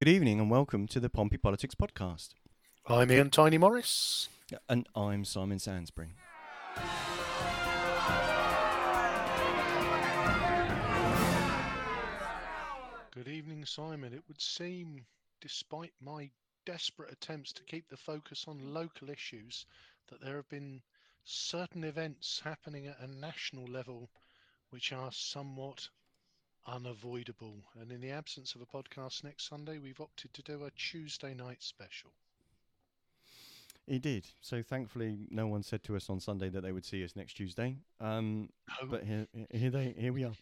Good evening and welcome to the Pompey Politics Podcast. I'm Ian Tiny Morris. And I'm Simon Sansbury. Good evening, Simon. It would seem, despite my desperate attempts to keep the focus on local issues, that there have been certain events happening at a national level which are somewhat unavoidable. And in the absence of a podcast next Sunday, we've opted to do a Tuesday night special. He did. So thankfully, no one said to us on Sunday that they would see us next Tuesday. Um, No. But here, here they, here we are.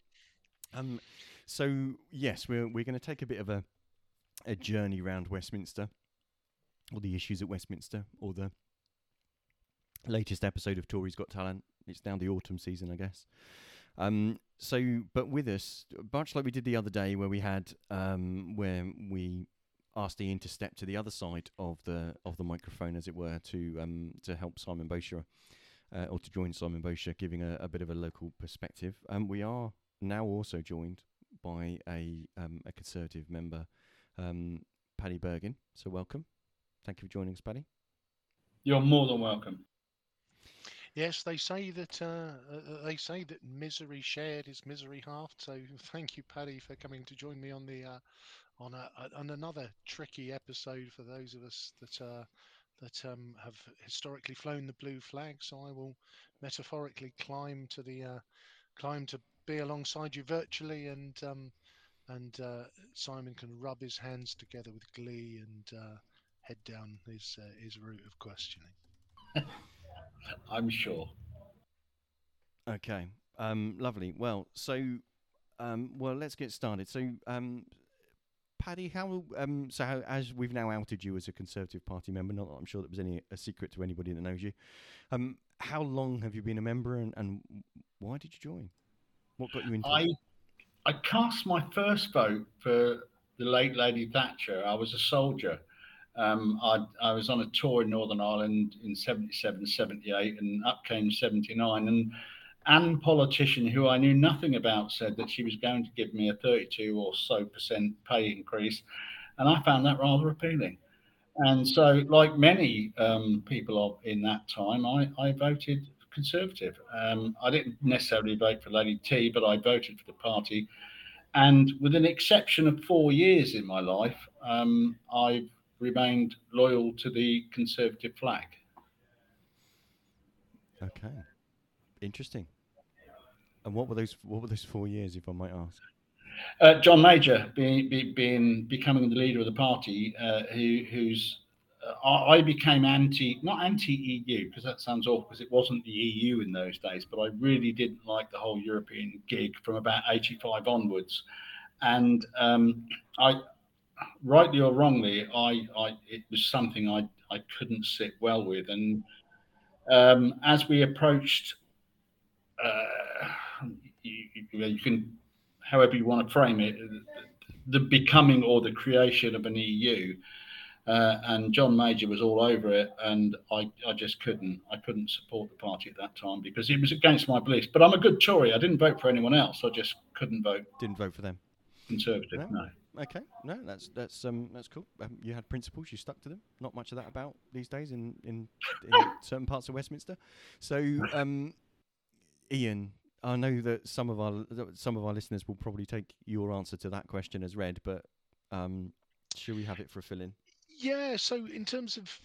Um, so yes, we're we're going to take a bit of a a journey around Westminster, or the issues at Westminster, or the latest episode of Tories Got Talent. It's now the autumn season, I guess. Um, so, but with us, much like we did the other day, where we had um, where we asked Ian to step to the other side of the of the microphone, as it were, to um, to help Simon Bosher, uh, or to join Simon Bosher, giving a, a bit of a local perspective. Um, we are now also joined by a um, a Conservative member, um, Paddy Bergin. So welcome. Thank you for joining us, Paddy. You're more than welcome. Yes, they say that uh, uh, they say that misery shared is misery halved. So thank you, Paddy, for coming to join me on the uh, on a, on another tricky episode for those of us that uh, that um, have historically flown the blue flag. So I will metaphorically climb to the uh, climb to be alongside you virtually, and um, and uh, Simon can rub his hands together with glee and head down his his route of questioning. I'm sure. Okay. Um, lovely. Well, so, um, well, let's get started. So, um, Paddy, how, um, so how, as we've now outed you as a Conservative Party member, not that I'm sure that was any a secret to anybody that knows you. Um, how long have you been a member, and, and why did you join? What got you into I it? I cast my first vote for the late Lady Thatcher. I was a soldier. Um, I, I was on a tour in Northern Ireland in 77, 78, and up came 79. And Anne politician, who I knew nothing about, said that she was going to give me a 32 or so percent pay increase. And I found that rather appealing. And so, like many um, people of, in that time, I, I voted Conservative. Um, I didn't necessarily vote for Lady T, but I voted for the party. And with an exception of four years in my life, um, I've remained loyal to the Conservative flag. Okay. Interesting. And what were those? What were those four years, if I might ask? Uh, John Major being, be, being becoming the leader of the party, uh, who, who's uh, I became anti, not anti EU because that sounds awful because it wasn't the EU in those days, but I really didn't like the whole European gig from about 85 onwards. And um, I, rightly or wrongly, I, I it was something I, I couldn't sit well with. And um, as we approached, uh, you, you, can however you want to frame it, the becoming or the creation of an EU. Uh, and John Major was all over it, and I, I just couldn't I couldn't support the party at that time because it was against my beliefs. But I'm a good Tory. I didn't vote for anyone else. I just couldn't vote Didn't vote for them. Conservative. No. No. Okay, no, that's that's um that's cool. Um, you had principles, you stuck to them. Not much of that about these days in in, in certain parts of Westminster. So, um, Ian, I know that some of our some of our listeners will probably take your answer to that question as read, but um, should we have it for a fill-in? Yeah, so in terms of,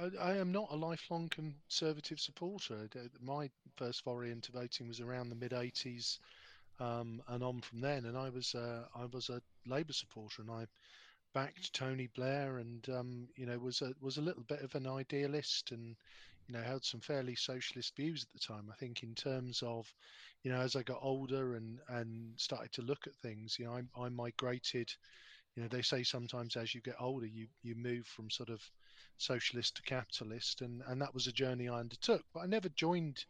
I, I am not a lifelong Conservative supporter. My first foray into voting was around the mid '80s, um, and on from then. And I was, uh, I was a Labour supporter, and I backed Tony Blair, and um, you know, was a was a little bit of an idealist, and you know, held some fairly socialist views at the time. I think in terms of, you know, as I got older and and started to look at things, you know, I, I migrated you know they say sometimes as you get older you you move from sort of socialist to capitalist and and that was a journey i undertook but i never joined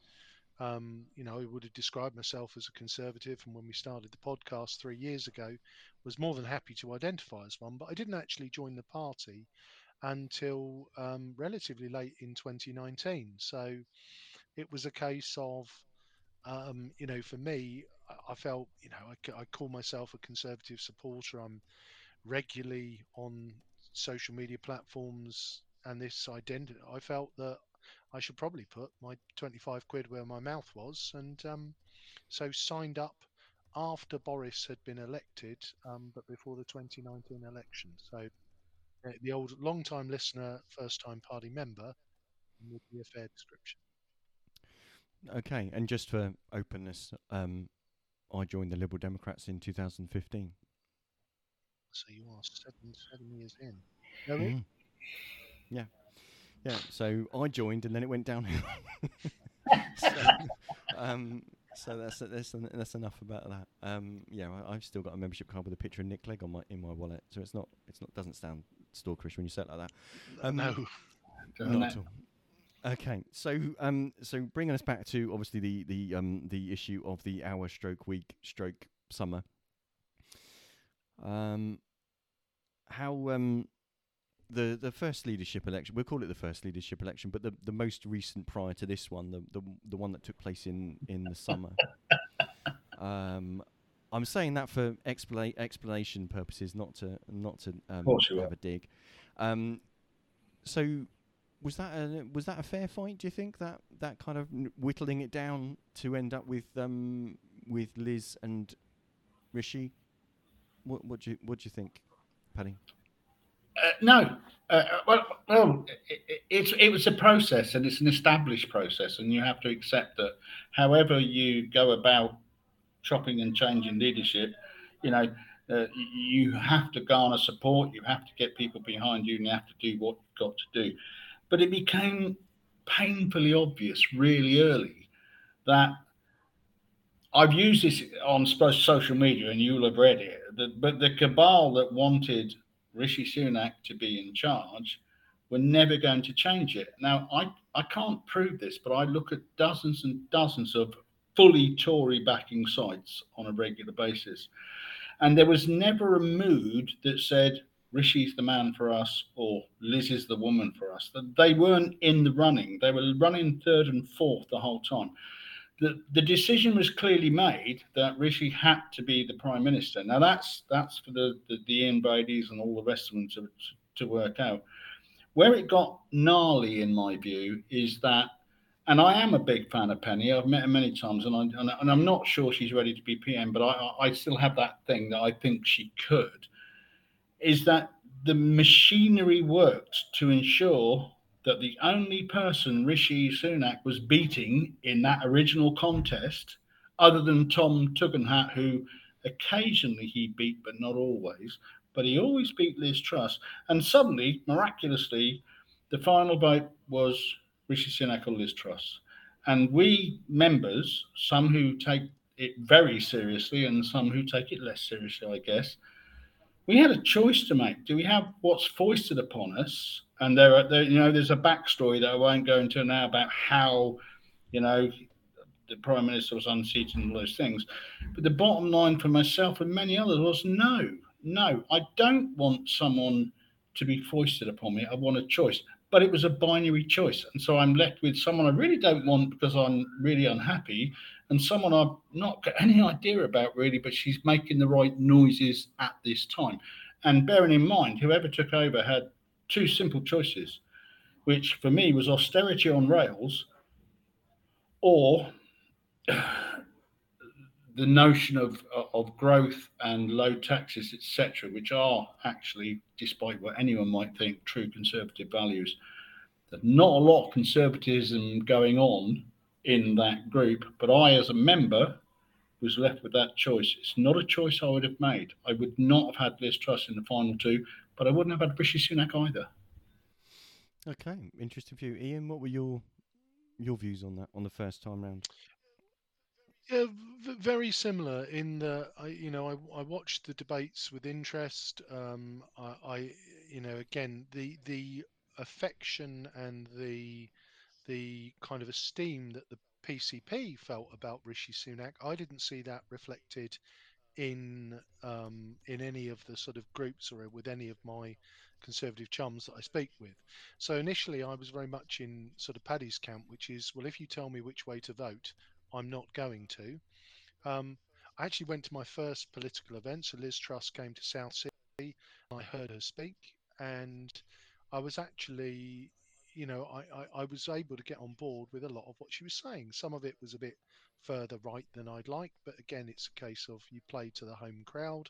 um, you know, I would have described myself as a conservative, and when we started the podcast three years ago, was more than happy to identify as one. But I didn't actually join the party until um, relatively late in 2019. So it was a case of, um, you know, for me, I- I felt, you know, I call myself a conservative supporter. I'm regularly on social media platforms and this identity, I felt that I should probably put my 25 quid where my mouth was, and um, so signed up after Boris had been elected, um, but before the 2019 election. So uh, the old long-time listener, first-time party member would be a fair description. Okay, and just for openness, um, I joined the Liberal Democrats in 2015. So you are seven, seven years in. Mm. Yeah, yeah. So I joined, and then it went downhill. so, um, so that's that's that's enough about that. Um, yeah, I, have still got a membership card with a picture of Nick Clegg on my in my wallet, so it's not it's not doesn't sound stalkerish when you say it like that. Um, no, not at all. Okay, so um, so bringing us back to obviously the the um the issue of the hour stroke week stroke summer. Um, how um the the first leadership election we'll call it the first leadership election but the the most recent prior to this one the the, the one that took place in in the summer. Um i'm saying that for expla- explanation purposes not to not to um, have a dig. Um so was that a was that a fair fight do you think that that kind of whittling it down to end up with um with liz and rishi? What what do you what do you think paddy uh, no. Uh, uh, well, well, it, it, it was a process, and it's an established process, and you have to accept that. However, you go about chopping and changing leadership, you know, uh, you have to garner support. You have to get people behind you, and you have to do what you've got to do. But it became painfully obvious really early that I've used this on social media, and you'll have read it. but the cabal that wanted Rishi Sunak to be in charge, we're never going to change it. Now, I, I can't prove this, but I look at dozens and dozens of fully Tory backing sites on a regular basis. And there was never a mood that said, Rishi's the man for us or Liz is the woman for us. They weren't in the running. They were running third and fourth the whole time the, the decision was clearly made that Rishi had to be the prime minister. Now that's that's for the the, the and all the rest of them to, to work out. Where it got gnarly, in my view, is that, and I am a big fan of Penny. I've met her many times, and, I, and, I'm not sure she's ready to be PM, but I, I still have that thing that I think she could. Is that the machinery worked to ensure that the only person Rishi Sunak was beating in that original contest, other than Tom Tugendhat, who occasionally he beat, but not always, but he always beat Liz Truss. And suddenly, miraculously, the final vote was Rishi Sunak or Liz Truss. And we members, some who take it very seriously and some who take it less seriously, I guess, we had a choice to make. Do we have what's foisted upon us? And there are, there, you know, there's a backstory that I won't go into now about how, you know, the prime minister was unseated and all those things. But the bottom line for myself and many others was no, no, I don't want someone to be foisted upon me. I want a choice. But it was a binary choice. And so I'm left with someone I really don't want because I'm really unhappy and someone I've not got any idea about really, but she's making the right noises at this time. And bearing in mind, whoever took over had two simple choices, which for me was austerity on rails or the notion of, of growth and low taxes, etc., which are actually, despite what anyone might think, true conservative values. There's not a lot of conservatism going on in that group. But I, as a member, was left with that choice. It's not a choice I would have made. I would not have had Liz Truss in the final two, but I wouldn't have had Rishi Sunak either. Okay, interesting view. Ian, what were your your views on that on the first time round? Yeah, v- very similar in the I, you know, I, I watched the debates with interest. Um, I, I, you know, again, the the affection and the the kind of esteem that the PCP felt about Rishi Sunak. I didn't see that reflected in um, in any of the sort of groups or with any of my conservative chums that I speak with. So initially, I was very much in sort of Paddy's camp, which is, well, if you tell me which way to vote, I'm not going to. Um, I actually went to my first political event. So Liz Truss came to South Sydney I heard her speak, and I was actually, you know, I, I, I was able to get on board with a lot of what she was saying. Some of it was a bit further right than I'd like, but again, it's a case of you play to the home crowd.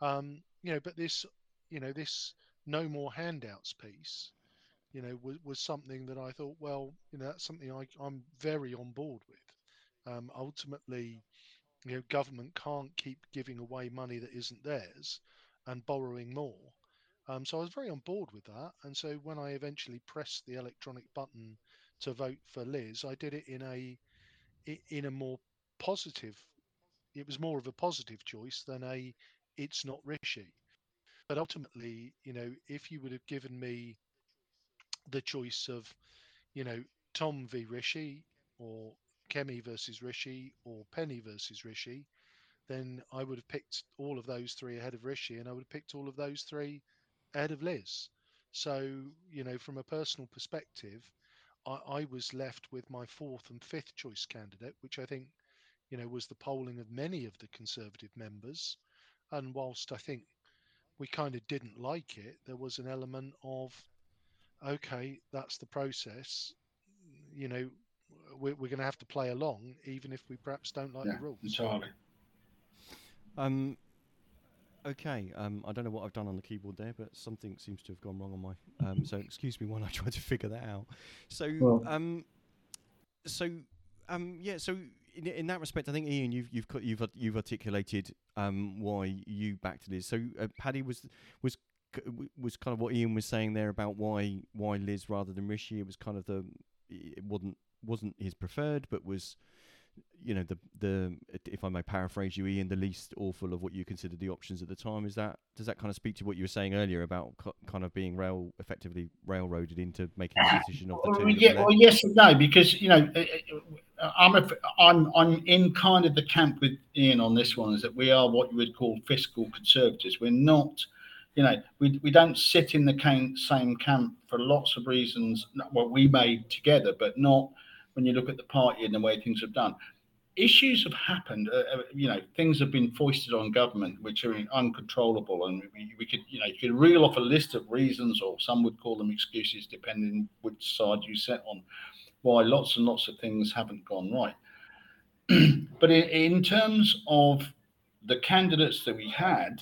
Um, you know, but this, you know, this no more handouts piece, you know, was, was something that I thought, well, you know, that's something I, I'm very on board with. Um, ultimately, you know, government can't keep giving away money that isn't theirs and borrowing more. Um, so I was very on board with that. And so when I eventually pressed the electronic button to vote for Liz, I did it in a in a more positive. It was more of a positive choice than a it's not Rishi. But ultimately, you know, if you would have given me the choice of, you know, Tom v Rishi or Kemi versus Rishi or Penny versus Rishi, then I would have picked all of those three ahead of Rishi, and I would have picked all of those three ahead of Liz. So, you know, from a personal perspective, I, I, was left with my fourth and fifth choice candidate, which I think, you know, was the polling of many of the Conservative members. And whilst I think we kind of didn't like it, there was an element of, okay, that's the process. You know, we're, we're going to have to play along, even if we perhaps don't like yeah, the rules. Entirely. Um, okay. Um, I don't know what I've done on the keyboard there, but something seems to have gone wrong on my. Um, so excuse me while I try to figure that out. So, well, um, so, um, yeah. So in, in that respect, I think Ian, you've you've you've you've articulated um why you backed Liz. So uh, Paddy was was was kind of what Ian was saying there about why why Liz rather than Rishi. It was kind of the it wasn't wasn't his preferred, but was you know the the if I may paraphrase you, Ian, the least awful of what you considered the options at the time. Is that does that kind of speak to what you were saying earlier about co- kind of being rail effectively railroaded into making a decision of the two? Yeah, well, yes and no, because you know uh, uh, I'm a, I'm I'm in kind of the camp with Ian on this one. Is that we are what you would call fiscal conservatives. We're not. You know, we, we don't sit in the same camp for lots of reasons. Well, we made together, but not when you look at the party and the way things have done. Issues have happened. Uh, uh, you know, things have been foisted on government which are uncontrollable, and we, we could, you know, you could reel off a list of reasons, or some would call them excuses, depending which side you sit on, why lots and lots of things haven't gone right. but in, in terms of the candidates that we had,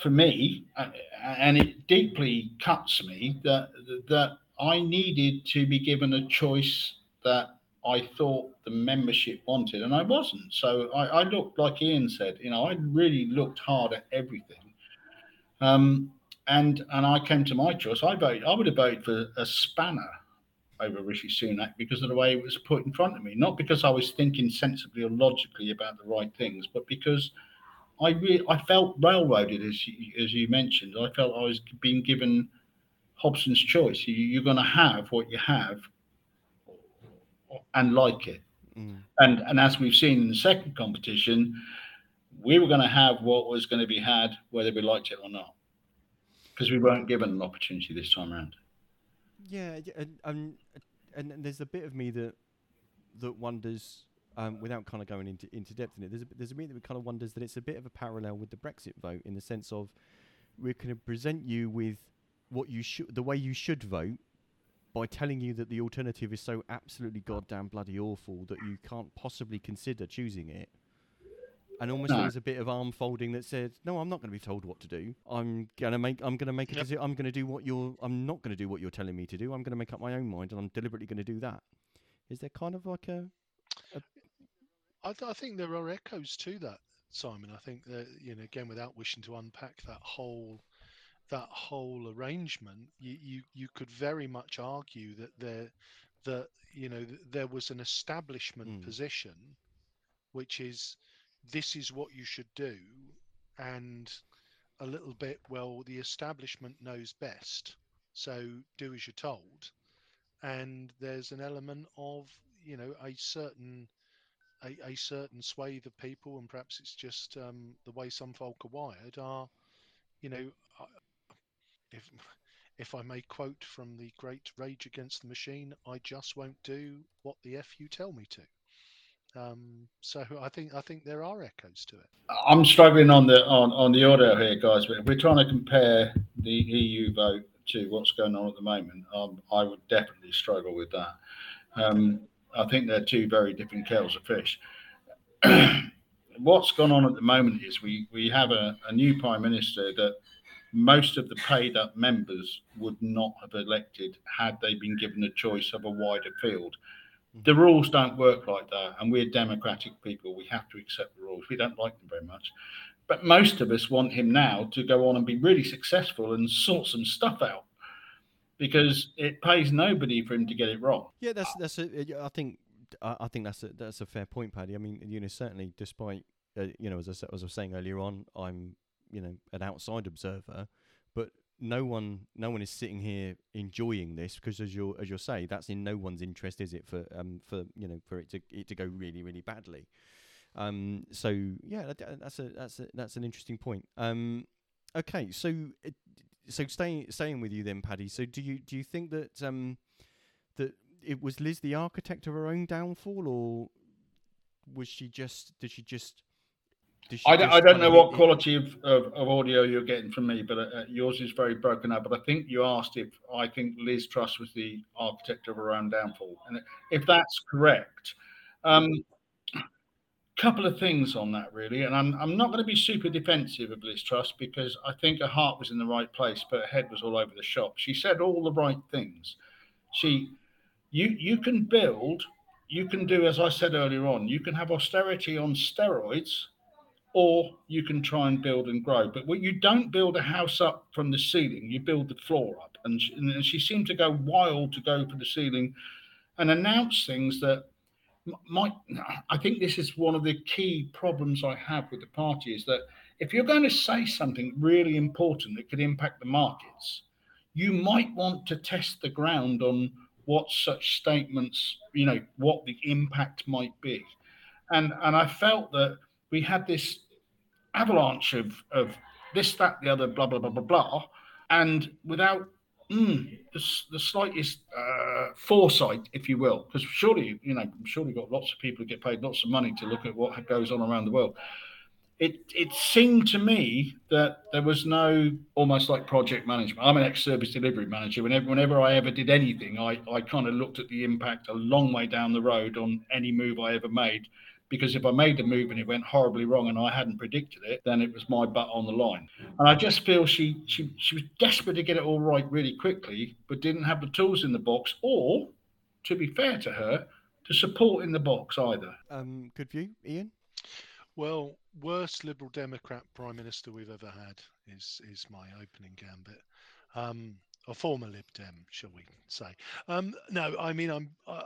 for me, uh, and it deeply cuts me that that I needed to be given a choice that I thought the membership wanted, and I wasn't. So I, I looked, like Ian said, you know, I really looked hard at everything. Um, and and I came to my choice. I voted. I would have voted for a spanner over Rishi Sunak because of the way it was put in front of me. Not because I was thinking sensibly or logically about the right things, but because I re- I felt railroaded, as you, as you mentioned. I felt I was being given Hobson's choice. You, are going to have what you have and like it. Mm. And and as we've seen in the second competition, we were going to have what was going to be had, whether we liked it or not, because we weren't given an opportunity this time around. Yeah, and, and and there's a bit of me that that wonders, um, without kind of going into into depth in it, there's a, there's a bit that kind of wonders that it's a bit of a parallel with the Brexit vote in the sense of we're going to present you with what you should, the way you should vote, by telling you that the alternative is so absolutely goddamn bloody awful that you can't possibly consider choosing it. And almost no. there's a bit of arm folding that said, "No, I'm not going to be told what to do. I'm gonna make. I'm gonna make a yep. decision. I'm gonna do what you're. I'm not gonna do what you're telling me to do. I'm gonna make up my own mind, and I'm deliberately going to do that." Is there kind of like a? a I, th- I think there are echoes to that, Simon. I think that you know, again, without wishing to unpack that whole that whole arrangement, you, you, you could very much argue that there that you know there was an establishment mm. position, which is this is what you should do, and a little bit well the establishment knows best, so do as you're told, and there's an element of you know a certain a, a certain swathe of people, and perhaps it's just um, the way some folk are wired, are you know if if I may quote from the great Rage Against the Machine, I just won't do what the F you tell me to. Um, so I think I think there are echoes to it. I'm struggling on the on, on the audio here, guys. But if we're trying to compare the EU vote to what's going on at the moment, um, I would definitely struggle with that. Um, I think they're two very different kettles of fish. what's gone on at the moment is we we have a, a new prime minister that most of the paid up members would not have elected had they been given the choice of a wider field. The rules don't work like that, and we're democratic people. We have to accept the rules. We don't like them very much. But most of us want him now to go on and be really successful and sort some stuff out because it pays nobody for him to get it wrong. Yeah, that's that's a, I think I think that's a that's a fair point, Paddy. I mean, you know, certainly despite uh, you know, as I, as I was saying earlier on, I'm you know an outside observer, but no one no one is sitting here enjoying this because as you as you say that's in no one's interest is it for um for you know for it to it to go really really badly. Um so yeah that, that's a that's a that's an interesting point. Um okay so uh, so staying staying with you then Paddy so do you do you think that um that it was Liz the architect of her own downfall or was she just did she just I don't, I don't know what quality of, of, of, audio you're getting from me, but uh, yours is very broken up. But I think you asked if I think Liz Truss was the architect of her own downfall. And if that's correct, um, couple of things on that really. And I'm, I'm not going to be super defensive of Liz Truss because I think her heart was in the right place, but her head was all over the shop. She said all the right things. She, you, you can build, you can do, as I said earlier on, you can have austerity on steroids or you can try and build and grow. But you don't build a house up from the ceiling, you build the floor up. And she, and she seemed to go wild to go for the ceiling and announce things that might. I think this is one of the key problems I have with the party is that if you're going to say something really important that could impact the markets, you might want to test the ground on what such statements, you know, what the impact might be. And and I felt that we had this avalanche of, of this, that, the other, blah, blah, blah, blah, blah. And without mm, the, the slightest uh, foresight, if you will, because surely, you know, I'm sure we've got lots of people who get paid lots of money to look at what goes on around the world. It, it seemed to me that there was no almost like project management. I'm an ex-service delivery manager. Whenever, whenever I ever did anything, I, I kind of looked at the impact a long way down the road on any move I ever made because if I made the move and it went horribly wrong and I hadn't predicted it, then it was my butt on the line. And I just feel she she she was desperate to get it all right really quickly, but didn't have the tools in the box, or to be fair to her, to support in the box either. Um, good view, Ian. Well, worst Liberal Democrat Prime Minister we've ever had is is my opening gambit. Um, a former Lib Dem, shall we say? Um, no, I mean, I'm uh,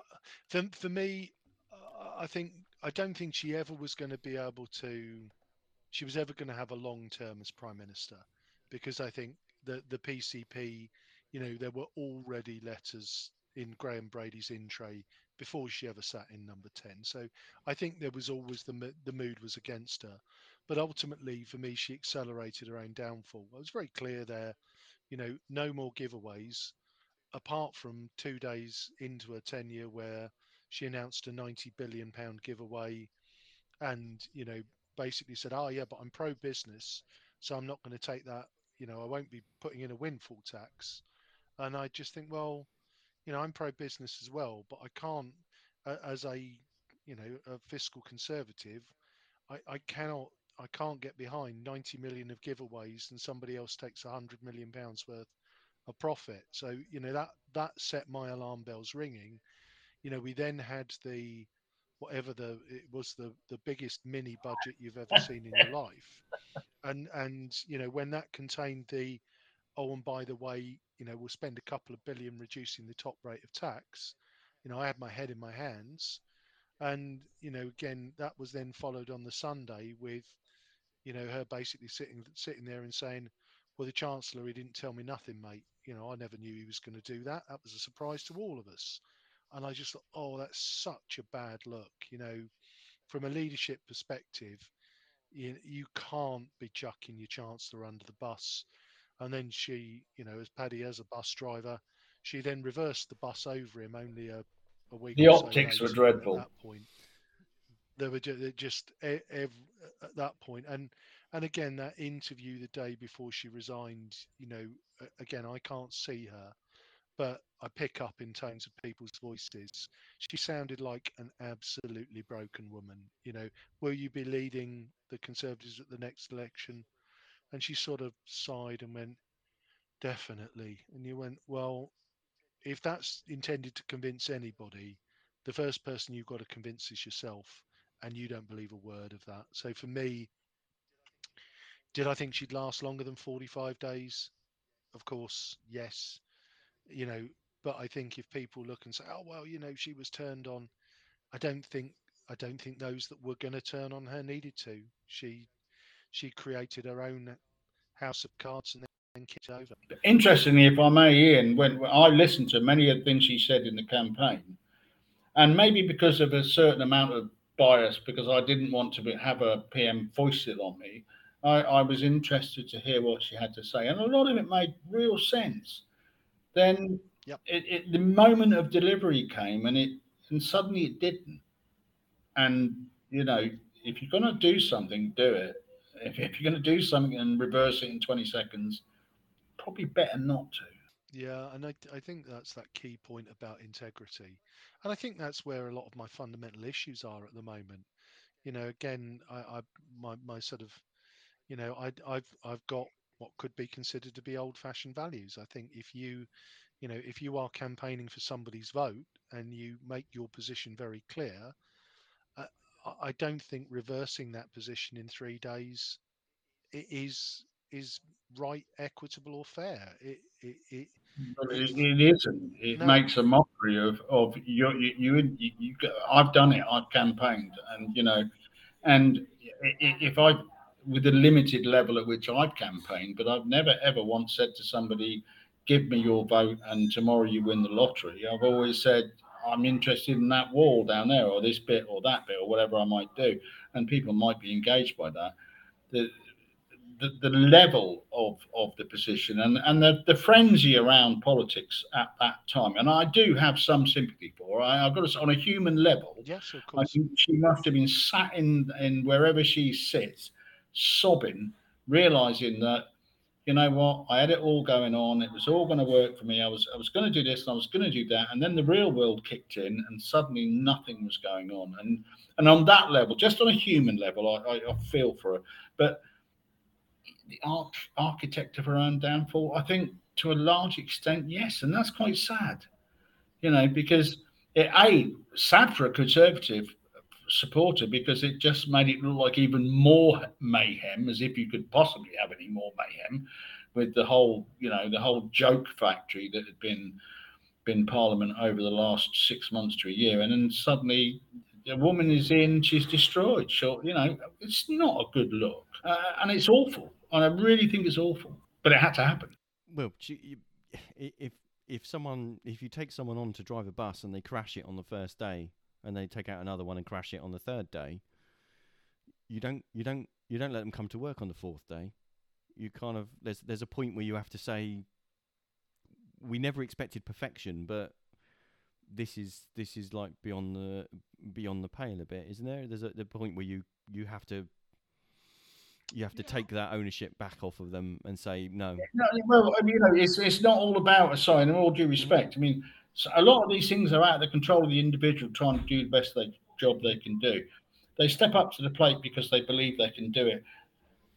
for for me, uh, I think I don't think she ever was going to be able to. She was ever going to have a long term as prime minister, because I think the the PCP, you know, there were already letters in Graham Brady's in tray before she ever sat in number 10 so i think there was always the the mood was against her but ultimately for me she accelerated her own downfall i was very clear there you know no more giveaways apart from two days into a tenure where she announced a 90 billion pound giveaway and you know basically said oh yeah but i'm pro business so i'm not going to take that you know i won't be putting in a windfall tax. And i just think well you know i'm pro business as well but i can't as a you know a fiscal conservative i i cannot i can't get behind 90 million of giveaways and somebody else takes 100 million pounds worth of profit. So you know that that set my alarm bells ringing you know, we then had the whatever the it was the the biggest mini budget you've ever seen in your life, and and you know when that contained the oh and by the way you know we'll spend a couple of billion reducing the top rate of tax, you know I had my head in my hands, and you know again that was then followed on the Sunday with, you know her basically sitting sitting there and saying, well the chancellor he didn't tell me nothing mate, you know I never knew he was going to do that. That was a surprise to all of us and I just thought, oh, that's such a bad look. You know, from a leadership perspective, you, you can't be chucking your chancellor under the bus. And then she, you know, as Paddy as a bus driver, she then reversed the bus over him only a, a week. The optics so were dreadful. At that point. They were ju- just e- at that point, and and again that interview the day before she resigned. You know, again I can't see her, but I pick up in tones of people's voices. She sounded like an absolutely broken woman. You know, will you be leading the Conservatives at the next election? And she sort of sighed and went, definitely. And you went, well, if that's intended to convince anybody, the first person you've got to convince is yourself, and you don't believe a word of that. So for me, did I think she'd last longer than 45 days? Of course, yes. You know, but I think if people look and say, "Oh well, you know, she was turned on," I don't think I don't think those that were going to turn on her needed to. She she created her own house of cards and then kicked over. Interestingly, if I may, Ian, when, when I listened to many of the things she said in the campaign, and maybe because of a certain amount of bias, because I didn't want to be, have a PM voice it on me, I, I was interested to hear what she had to say, and a lot of it made real sense. Then Yep. it, it, the moment of delivery came, and it and suddenly it didn't. And you know, if you're going to do something, do it. If, if you're going to do something and reverse it in 20 seconds, probably better not to. Yeah, and I, I think that's that key point about integrity. And I think that's where a lot of my fundamental issues are at the moment. You know, again, I, I my, my sort of, you know, I, I've I've got what could be considered to be old-fashioned values. I think if you, you know, if you are campaigning for somebody's vote and you make your position very clear, uh, I- don't think reversing that position in three days is is right, equitable, or fair. It, it, it it, it isn't. It No. makes a mockery of of you. You, you, you. I've done it. I've campaigned, and you know, and if I, with the limited level at which I've campaigned, but I've never ever once said to somebody, "Give me your vote, and tomorrow you win the lottery." I've always said, "I'm interested in that wall down there, or this bit, or that bit, or whatever I might do," and people might be engaged by that. The, the, the level of, of the position and, and the, the frenzy around politics at that time. And I do have some sympathy for her. I, I've got to say, on a human level, yes, of course. I think she must have been sat in, in wherever she sits, sobbing, realizing that, you know what, I had it all going on. It was all going to work for me. I was I was going to do this and I was going to do that. And then the real world kicked in and suddenly nothing was going on. And and on that level, just on a human level, I, I, I feel for her. But the arch, architect of her own downfall, I think to a large extent, yes. And that's quite sad, you know, because it, A, sad for a conservative supporter because it just made it look like even more mayhem, as if you could possibly have any more mayhem with the whole, you know, the whole joke factory that had been been Parliament over the last six months to a year, and then suddenly the woman is in, she's destroyed. So you know, it's not a good look, uh, and it's awful. And I really think it's awful, but it had to happen. Well, if if someone if you take someone on to drive a bus and they crash it on the first day and they take out another one and crash it on the third day, you don't you don't you don't let them come to work on the fourth day. You kind of there's there's a point where you have to say we never expected perfection, but this is this is like beyond the beyond the pale a bit, isn't there? There's a the point where you you have to you have to take that ownership back off of them and say no. No, well, I mean, you know, it's it's not all about a sign. In all due respect, I mean, a lot of these things are out of the control of the individual trying to do the best they, job they can do. They step up to the plate because they believe they can do it.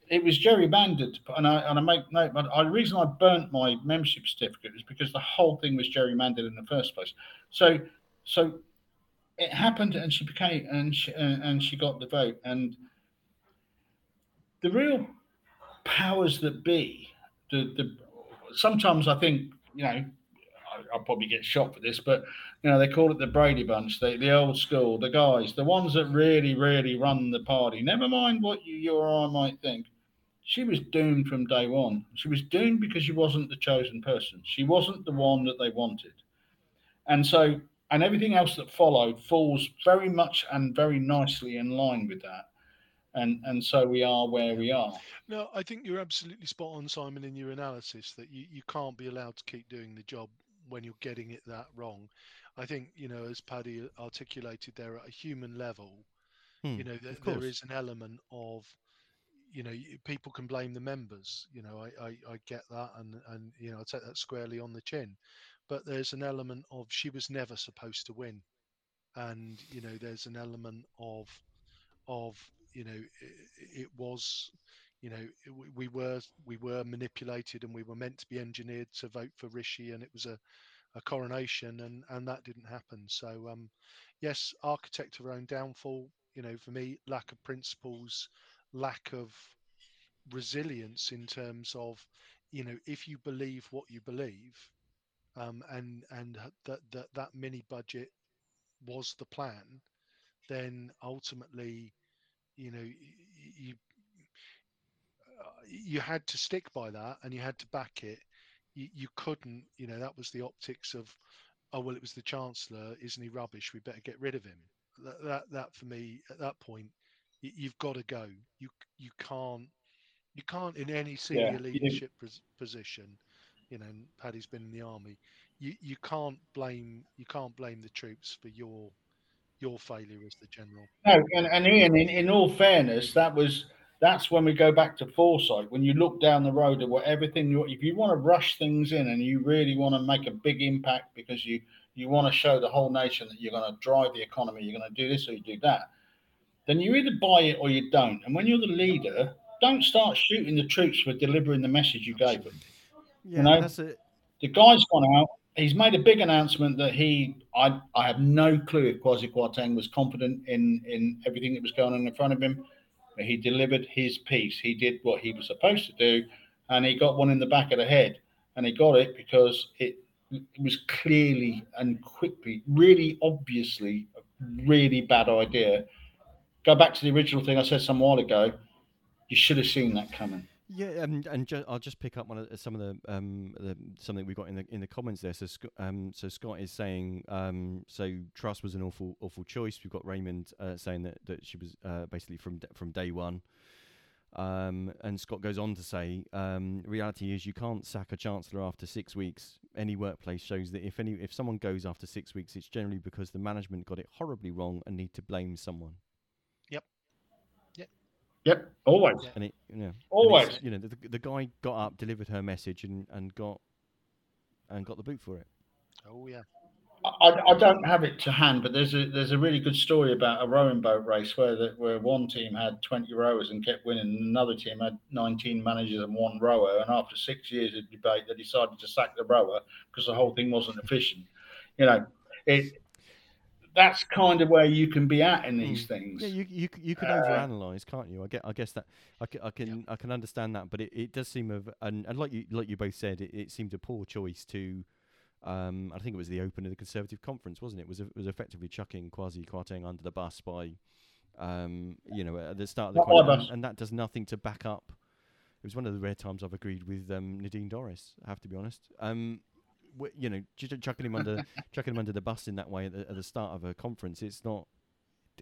It was gerrymandered, and I and I make note. But the reason I burnt my membership certificate is because the whole thing was gerrymandered in the first place. So, so it happened, and she became, and she, and she got the vote, and the real powers that be, the the sometimes I think you know I, I'll probably get shot for this, but you know they call it the Brady Bunch, the the old school, the guys, the ones that really really run the party. Never mind what you, you or I might think. She was doomed from day one. She was doomed because she wasn't the chosen person. She wasn't the one that they wanted, and so and everything else that followed falls very much and very nicely in line with that. And and so we are where we are. No, I think you're absolutely spot on, Simon, in your analysis that you, you can't be allowed to keep doing the job when you're getting it that wrong. I think, you know, as Paddy articulated there at a human level, Hmm, you know, there, there is an element of, you know, people can blame the members. You know, I, I, I get that, and and you know, I take that squarely on the chin. But there's an element of she was never supposed to win, and you know, there's an element of, of you know, it, it was, you know, it- we- we were we were manipulated, and we were meant to be engineered to vote for Rishi, and it was a a coronation, and and that didn't happen. So um, yes, architect of our own downfall. You know, for me, lack of principles, lack of resilience in terms of, you know, if you believe what you believe, um, and and that that that mini budget was the plan, then ultimately, you know, you uh, you had to stick by that and you had to back it. You, you couldn't, you know, that was the optics of, oh well, it was the chancellor, isn't he rubbish? We better get rid of him. That that, that for me at that point, you, you've got to go. You you can't you can't in any senior you- leadership pos- position. You know, and Paddy's been in the army. You you can't blame you can't blame the troops for your your failure as the general. No, and, and Ian, in, in all fairness, that was that's when we go back to foresight. When you look down the road at what everything you if you want to rush things in and you really want to make a big impact because you you want to show the whole nation that you're going to drive the economy, you're going to do this or you do that, then you either buy it or you don't. And when you're the leader, don't start shooting the troops for delivering the message you gave them. Yeah, know, that's it. The guy's gone out. He's made a big announcement that he, I, I have no clue if Kwasi Kwarteng was confident in in everything that was going on in front of him. But he delivered his piece. He did what he was supposed to do, and he got one in the back of the head. And he got it because it, it was clearly and quickly, really obviously, a really bad idea. Go back to the original thing I said some while ago. You should have seen that coming. Yeah, um, and ju- I'll just pick up one of the- some of the um the, something we got in the in the comments there. So um so Scott is saying um so Truss was an awful awful choice. We've got Raymond uh, saying that that she was uh, basically from d- from day one. Um, and Scott goes on to say, um, reality is you can't sack a chancellor after six weeks. Any workplace shows that if any if someone goes after six weeks, it's generally because the management got it horribly wrong and need to blame someone. Yep. Yep. Yep, always. Yeah. And it, you know, Always. you know, the, the guy got up, delivered her message, and, and got and got the boot for it. Oh yeah. I, I don't have it to hand, but there's a there's a really good story about a rowing boat race where the, where one team had 20 rowers and kept winning, and another team had 19 managers and one rower. And after six years of debate, they decided to sack the rower because the whole thing wasn't efficient. You know, it that's kind of where you can be at in these things. Yeah, you you c- you can Uh, overanalyze, can't you? I get I guess that I, ca- I can I can understand that, but it, it does seem of and, and like you like you both said, it, it seemed a poor choice to. Um, I think it was the open of the Conservative conference, wasn't it? Was it was effectively chucking Kwasi Kwarteng under the bus by, um, you know, at the start of the conference, and, and that does nothing to back up. It was one of the rare times I've agreed with um, Nadine Dorries. I have to be honest. Um, you know, ch- ch- chucking him under chucking him under the bus in that way at the, at the start of a conference, it's not.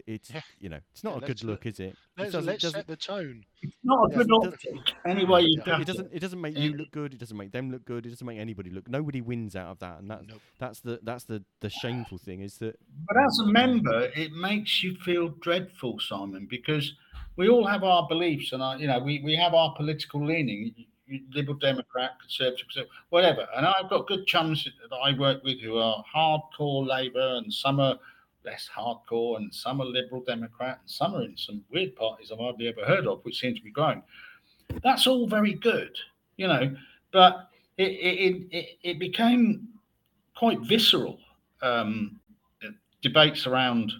It's Yeah. you know, it's not Yeah, a good look, is it? It Let's, doesn't- let's set the tone. It's Not a Yeah, good it optic. Anyway, you Yeah. No, it doesn't. It doesn't make you look good. It doesn't make them look good. It doesn't make anybody look. Nobody wins out of that, and that's Nope. that's the that's the the shameful thing is that But as a member, it makes you feel dreadful, Simon, because we all have our beliefs and our, you know, we, we have our political leaning. Liberal Democrat, Conservative, whatever. And I've got good chums that I work with who are hardcore Labour, and some are less hardcore, and some are Liberal Democrat, and some are in some weird parties I've hardly ever heard of, which seem to be growing. That's all very good, you know, but it it, it, it became quite visceral. Um, debates around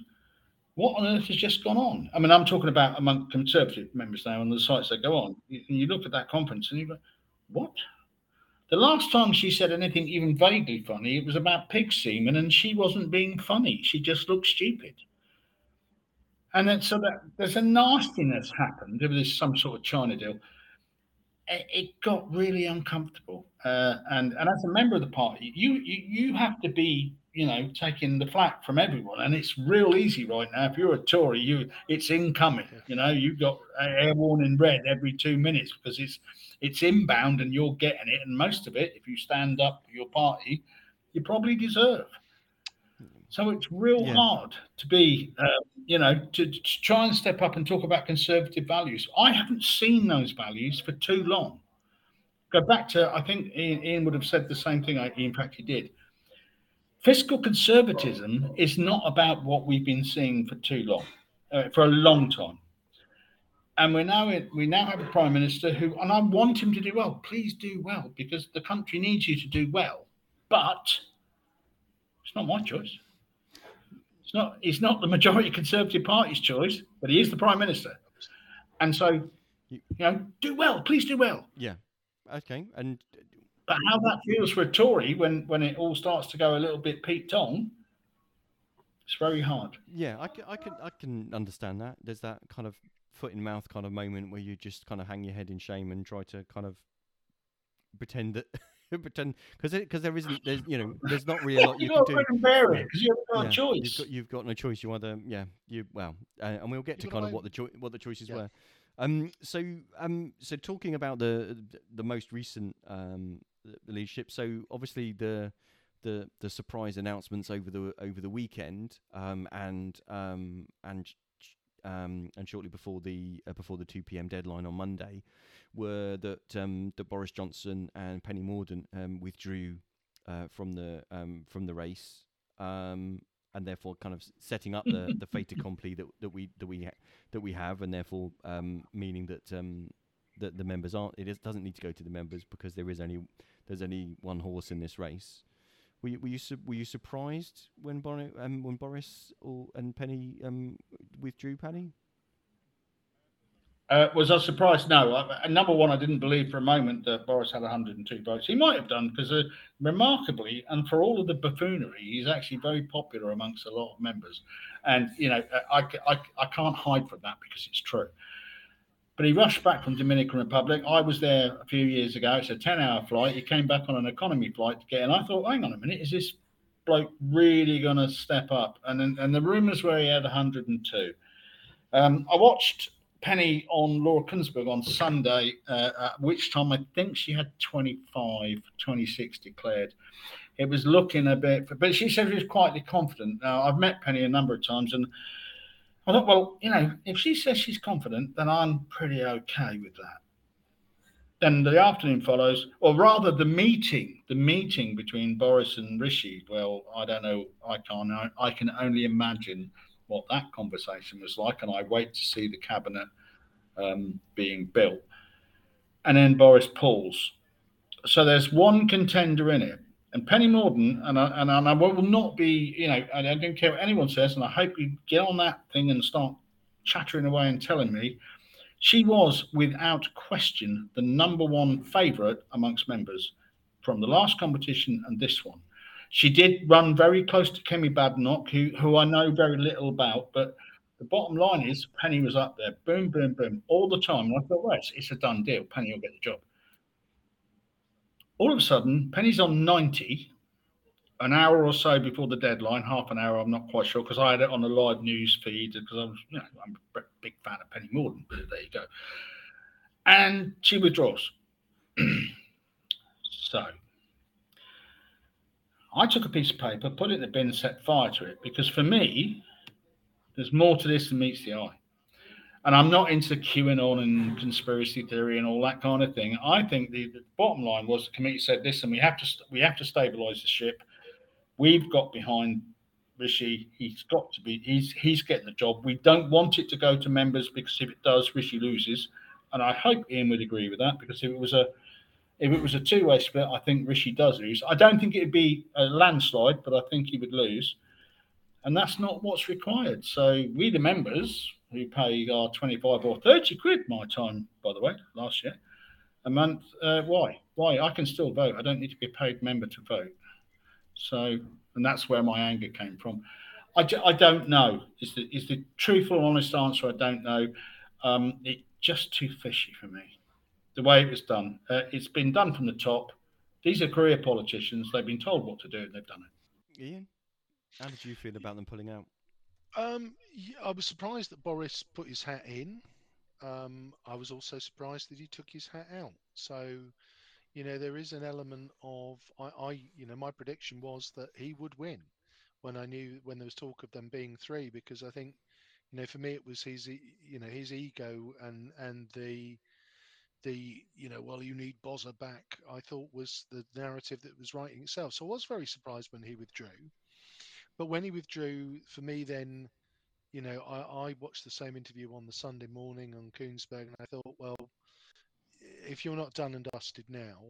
what on earth has just gone on. I mean, I'm talking about among conservative members now on the sites that go on. You, you look at that conference and you go, what? The last time she said anything even vaguely funny, it was about pig semen, and she wasn't being funny. She just looked stupid. And then, so that there's a nastiness happened. There was some sort of China deal. It, it got really uncomfortable. Uh, and and as a member of the party, you, you you have to be you know taking the flack from everyone, and it's real easy right now. If you're a Tory, you it's incoming. You know you've got air warning red every two minutes because it's it's inbound and you're getting it, and most of it, if you stand up for your party, you probably deserve. So it's real Yeah. hard to be, uh, you know, to, to try and step up and talk about conservative values. I haven't seen those values for too long. Go back to, I think Ian, Ian would have said the same thing. I- In fact, he did. Fiscal conservatism is not about what we've been seeing for too long, uh, for a long time. And we're now in, we now have a prime minister who, and I want him to do well. Please do well because the country needs you to do well. But it's not my choice. It's not. It's not the majority Conservative Party's choice, but he is the prime minister. And so, you know, do well. Please do well. Yeah. Okay. And But how that feels for a Tory when when it all starts to go a little bit Pete Tong, it's very hard. yeah, I can, I can, I can understand that. There's that kind of foot in mouth kind of moment where you just kind of hang your head in shame and try to kind of pretend that. pretend because because there isn't there's you know there's not really a lot you You've can got do to grin and bear it you haven't got Yeah, a choice. You've got, you've got no choice. You either, yeah, you well, uh, and we'll get to You've kind of to- what the choi- what the choices Yeah. were. Um, so um, so talking about the the most recent um the leadership. So obviously the the the surprise announcements over the over the weekend, um, and um and um and shortly before the uh, before the two p.m. deadline on Monday, were that um that Boris Johnson and Penny Mordaunt um withdrew uh, from the um, from the race, um, and therefore kind of setting up the, the fait accompli that, that we that we ha- that we have, and therefore um, meaning that um, that the members aren't. It is, doesn't need to go to the members because there is only there's only one horse in this race. Were you were you, su- were you surprised when Boris um, when Boris or, and Penny um, withdrew? Penny. Uh, was I surprised? No. I, uh, number one, I didn't believe for a moment that Boris had 102 votes. He might have done because, uh, remarkably, and for all of the buffoonery, he's actually very popular amongst a lot of members. And you know, I, I, I can't hide from that because it's true. But he rushed back from Dominican Republic. I was there a few years ago. It's a 10-hour flight. He came back on an economy flight to get in. I thought, hang on a minute, is this bloke really going to step up? And then, and the rumours were he had 102. Um, I watched Penny on Laura Kuenssberg on Sunday, uh, at which time I think she had 25, 26 declared. It was looking a bit, but she said she was quietly confident. Now, I've met Penny a number of times and I thought, well, you know, if she says she's confident, then I'm pretty okay with that. Then the afternoon follows, or rather the meeting, the meeting between Boris and Rishi. Well, I don't know. I can't. I can only imagine what that conversation was like, and I wait to see the cabinet um, being built. And then Boris pulls. So there's one contender in it, and Penny Mordaunt, and I, and, I, will not be, you know, I don't care what anyone says, and I hope you get on that thing and start chattering away and telling me. She was, without question, the number one favourite amongst members from the last competition and this one. She did run very close to Kemi Badenoch, who, who I know very little about, but the bottom line is Penny was up there, boom, boom, boom, all the time. And I thought, well, it's, it's a done deal. Penny will get the job. All of a sudden, Penny's on 90, an hour or so before the deadline, half an hour, I'm not quite sure, because I had it on a live news feed because I was, you know, I'm a big fan of Penny Mordaunt, but there you go. And she withdraws. so I took a piece of paper, put it in the bin, set fire to it, because for me, there's more to this than meets the eye. And I'm not into QAnon and conspiracy theory and all that kind of thing. I think the, the bottom line was the committee said, "Listen, we have to we have to stabilize the ship. We've got behind Rishi. He's got to be. He's he's getting the job. We don't want it to go to members because if it does, Rishi loses. And I hope Ian would agree with that because if it was a if it was a two way split, I think Rishi does lose. I don't think it'd be a landslide, but I think he would lose. And that's not what's required. So we, the members, who pay our 25 or 30 quid my time, by the way, last year, a month, uh, why? Why? I can still vote. I don't need to be a paid member to vote. So, and that's where my anger came from. I don't know. Is the, is the truthful, honest answer? I don't know. Um, it's just too fishy for me. The way it was done. Uh, it's been done from the top. These are career politicians. They've been told what to do and they've done it. Ian, how did you feel about them pulling out? Um, I was surprised that Boris put his hat in. Um, I was also surprised that he took his hat out. So, you know, there is an element of I, I, you know, my prediction was that he would win. when I knew when there was talk of them being three because I think you know for me it was his you know his ego and and the the you know well you need Bozza back I thought was the narrative that was writing itself so I was very surprised when he withdrew but when he withdrew for me then you know I, I watched the same interview on the Sunday morning on Kuenssberg and I thought well if you're not done and dusted now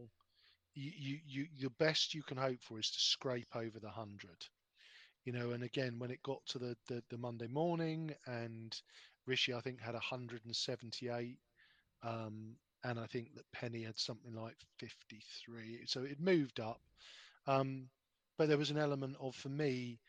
you, you, you the best you can hope for is to scrape over the hundred. You know and again when it got to the, the, the monday morning and rishi i think had 178 um, and i think that penny had something like 53 so it moved up. Um, but there was an element of for me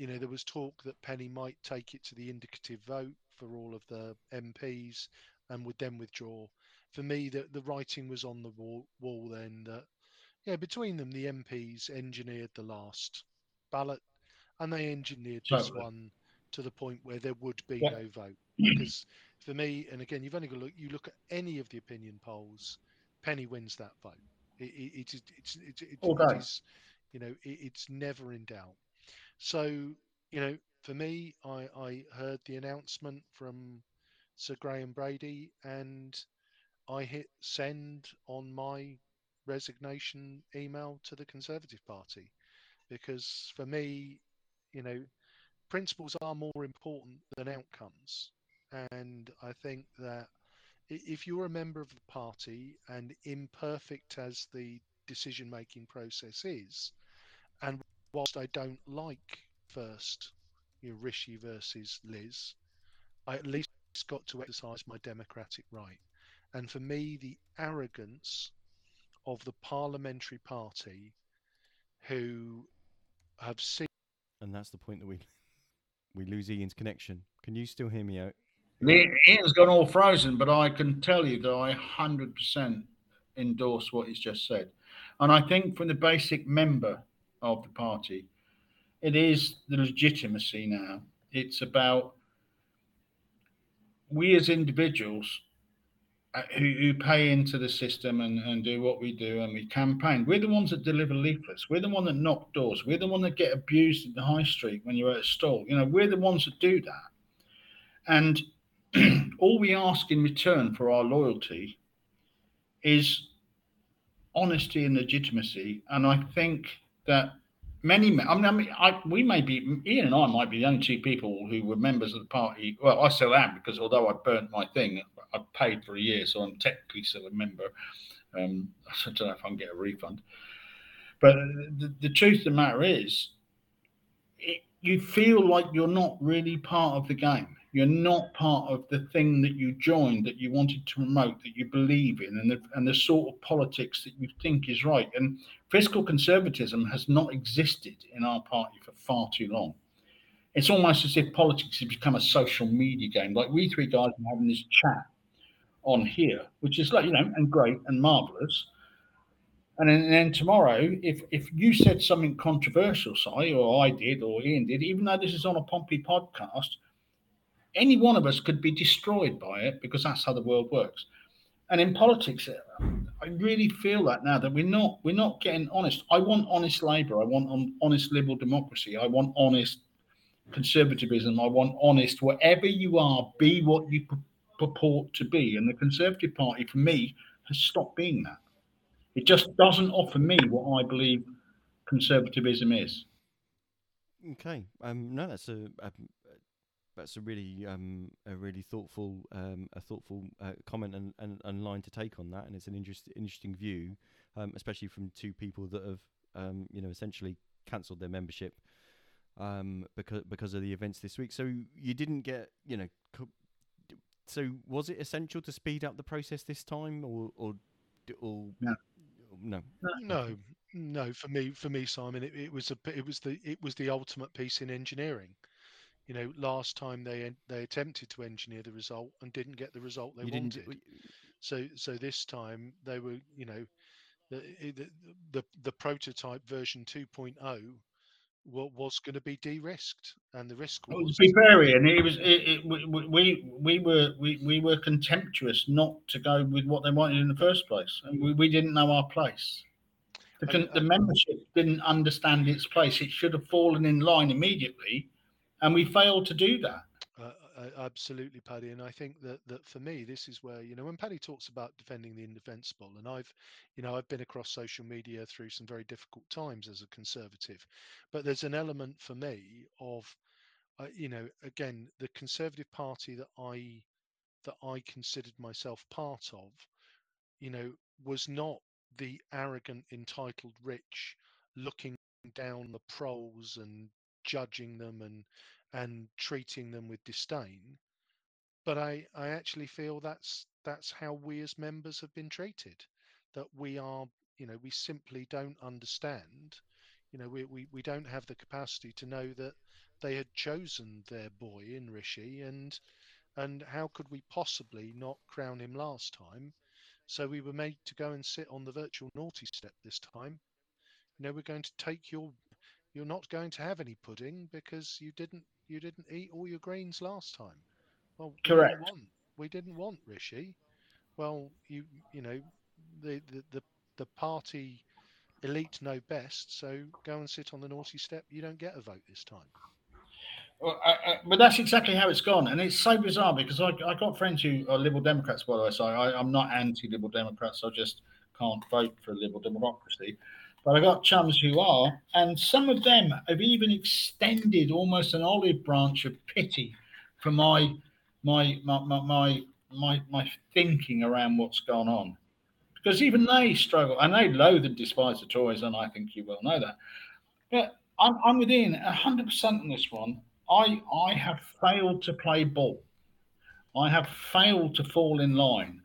you know there was talk that penny might take it to the indicative vote for all of the mps and would then withdraw for me the, the writing was on the wall, wall then that yeah between them the mps engineered the last ballot and they engineered this Totally. one to the point where there would be Yeah. no vote. Because for me, and again, you've only got to look. You look at any of the opinion polls, Penny wins that vote. It, it, it, it's it's it, it day. is, you know, it, it's never in doubt. So you know, for me, I I heard the announcement from Sir Graham Brady, and I hit send on my resignation email to the Conservative Party because for me, you know, principles are more important than outcomes. And I think that if you're a member of the party and imperfect as the decision making process is, and whilst I don't like first, you know, Rishi versus Liz, I at least got to exercise my democratic right. And for me, the arrogance of the parliamentary party who have seen And that's the point that we we lose Ian's connection. Can you still hear me out? Ian- Ian's gone all frozen, but I can tell you that I 100% endorse what he's just said. And I think from the basic member of the party, it is the legitimacy now. It's about we as individuals uh, who, who pay into the system and, and do what we do and we campaign. We're the ones that deliver leaflets. We're the one that knock doors. We're the one that get abused in the high street when you're at a stall. You know, we're the ones that do that. And all we ask in return for our loyalty is honesty and legitimacy. And I think that many, I mean, I mean I, we may be, Ian and I might be the only two people who were members of the party. Well, I still am because although I burnt my thing, I paid for a year, so I'm technically still a member. Um, I don't know if I can get a refund. But the, the truth of the matter is, it, you feel like you're not really part of the game. You're not part of the thing that you joined, that you wanted to promote, that you believe in, and the, and the sort of politics that you think is right. And fiscal conservatism has not existed in our party for far too long. It's almost as if politics has become a social media game. Like we three guys are having this chat on here, which is like, you know, and great and marvelous. And then, and then tomorrow, if if you said something controversial, Si, or I did, or Ian did, even though this is on a Pompey podcast, any one of us could be destroyed by it because that's how the world works. And in politics, I really feel that now that we're not we're not getting honest. I want honest Labour. I want on, honest liberal democracy. I want honest conservatism. I want honest. Whatever you are, be what you purport to be. And the Conservative Party, for me, has stopped being that. It just doesn't offer me what I believe conservatism is. Okay. Um. No, that's a. Um, that's a really um a really thoughtful um a thoughtful uh, comment and, and, and line to take on that and it's an interest, interesting view um especially from two people that have um you know essentially cancelled their membership um because because of the events this week so you didn't get you know co- so was it essential to speed up the process this time or or or No. no No, no. For me, for me, Simon, it, it was a it was the it was the ultimate piece in engineering. You know, last time they they attempted to engineer the result and didn't get the result they you wanted. So so this time they were, you know, the the the, the prototype version 2.0 wa- was going to be de-risked, and the risk Well, was be fair, Ian, it was it, it, we, we we were we, we were contemptuous not to go with what they wanted in the first place, and we, we didn't know our place. The, con- the membership didn't understand its place. It should have fallen in line immediately, and we failed to do that. Uh, absolutely, Paddy. And I think that that for me, this is where you know when Paddy talks about defending the indefensible, and I've, you know, I've been across social media through some very difficult times as a conservative, but there's an element for me of, uh, you know, again, the Conservative Party that I that I considered myself part of, you know, was not the arrogant, entitled rich looking down the proles and judging them and and treating them with disdain. But I, I actually feel that's that's how we as members have been treated. That we are, you know, we simply don't understand. You know, we, we, we don't have the capacity to know that they had chosen their boy in Rishi and and how could we possibly not crown him last time? So we were made to go and sit on the virtual naughty step this time. You know, we're going to take your you're not going to have any pudding because you didn't you didn't eat all your greens last time. Well, we Correct. Didn't want, we didn't want Rishi. Well, you you know, the, the the the party elite know best. So go and sit on the naughty step. You don't get a vote this time. Well, I, I, but that's exactly how it's gone, and it's so bizarre because I, I got friends who are Liberal Democrats, by the way. So I, I'm not anti-Liberal Democrats. I just can't vote for Liberal democracy. But I got chums who are, and some of them have even extended almost an olive branch of pity for my my my my my my, my thinking around what's gone on, because even they struggle, and they loathe and despise the Tories, and I think you well know that. But I'm, I'm within 100% on this one. I I have failed to play ball. I have failed to fall in line.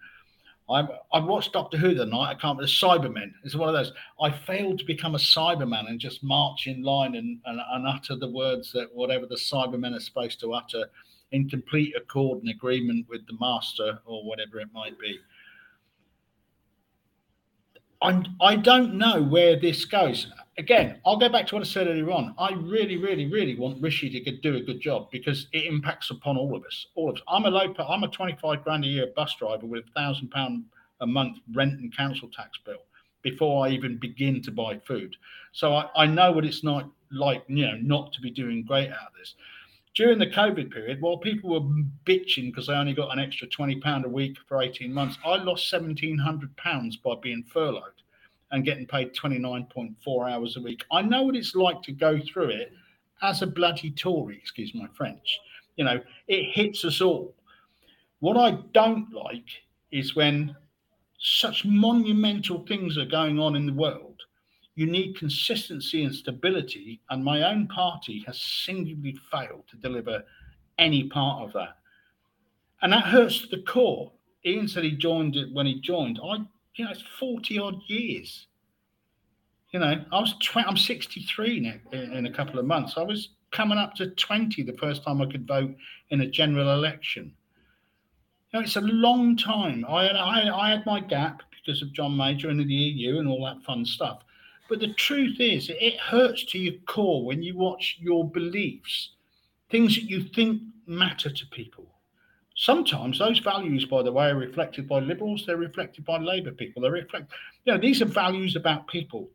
I I watched Doctor Who the night. I can't. The Cybermen. It's one of those. I failed to become a Cyberman and just march in line and, and, and utter the words that whatever the Cybermen are supposed to utter in complete accord and agreement with the master or whatever it might be. I'm, I don't know where this goes. Again, I'll go back to what I said earlier on. I really, really, really want Rishi to do a good job because it impacts upon all of us. All of us. I'm a low, I'm a 25 grand a year bus driver with a thousand pound a month rent and council tax bill before I even begin to buy food. So I, I know what it's not like, you know, not to be doing great out of this. During the COVID period, while people were bitching because they only got an extra £20 a week for 18 months, I lost £1,700 by being furloughed and getting paid 29.4 hours a week. I know what it's like to go through it as a bloody Tory, excuse my French. You know, it hits us all. What I don't like is when such monumental things are going on in the world you need consistency and stability, and my own party has singularly failed to deliver any part of that. And that hurts to the core. Ian said he joined it when he joined. I, you know, it's 40 odd years. You know, I was 20, I'm 63 in, in a couple of months. I was coming up to 20 the first time I could vote in a general election. You know, it's a long time. I, I, I had my gap because of John Major and the EU and all that fun stuff. But the truth is, it hurts to your core when you watch your beliefs, things that you think matter to people. Sometimes those values, by the way, are reflected by liberals, they're reflected by Labour people. They reflect, you know, these are values about people.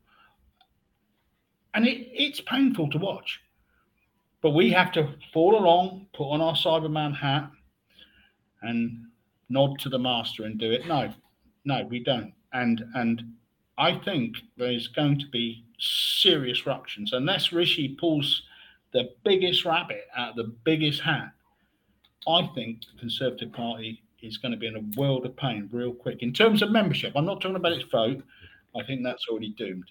And it, it's painful to watch. But we have to fall along, put on our Cyberman hat, and nod to the master and do it. No, no, we don't. And and I think there's going to be serious ruptions unless Rishi pulls the biggest rabbit out of the biggest hat. I think the Conservative Party is going to be in a world of pain real quick. In terms of membership, I'm not talking about its vote. I think that's already doomed.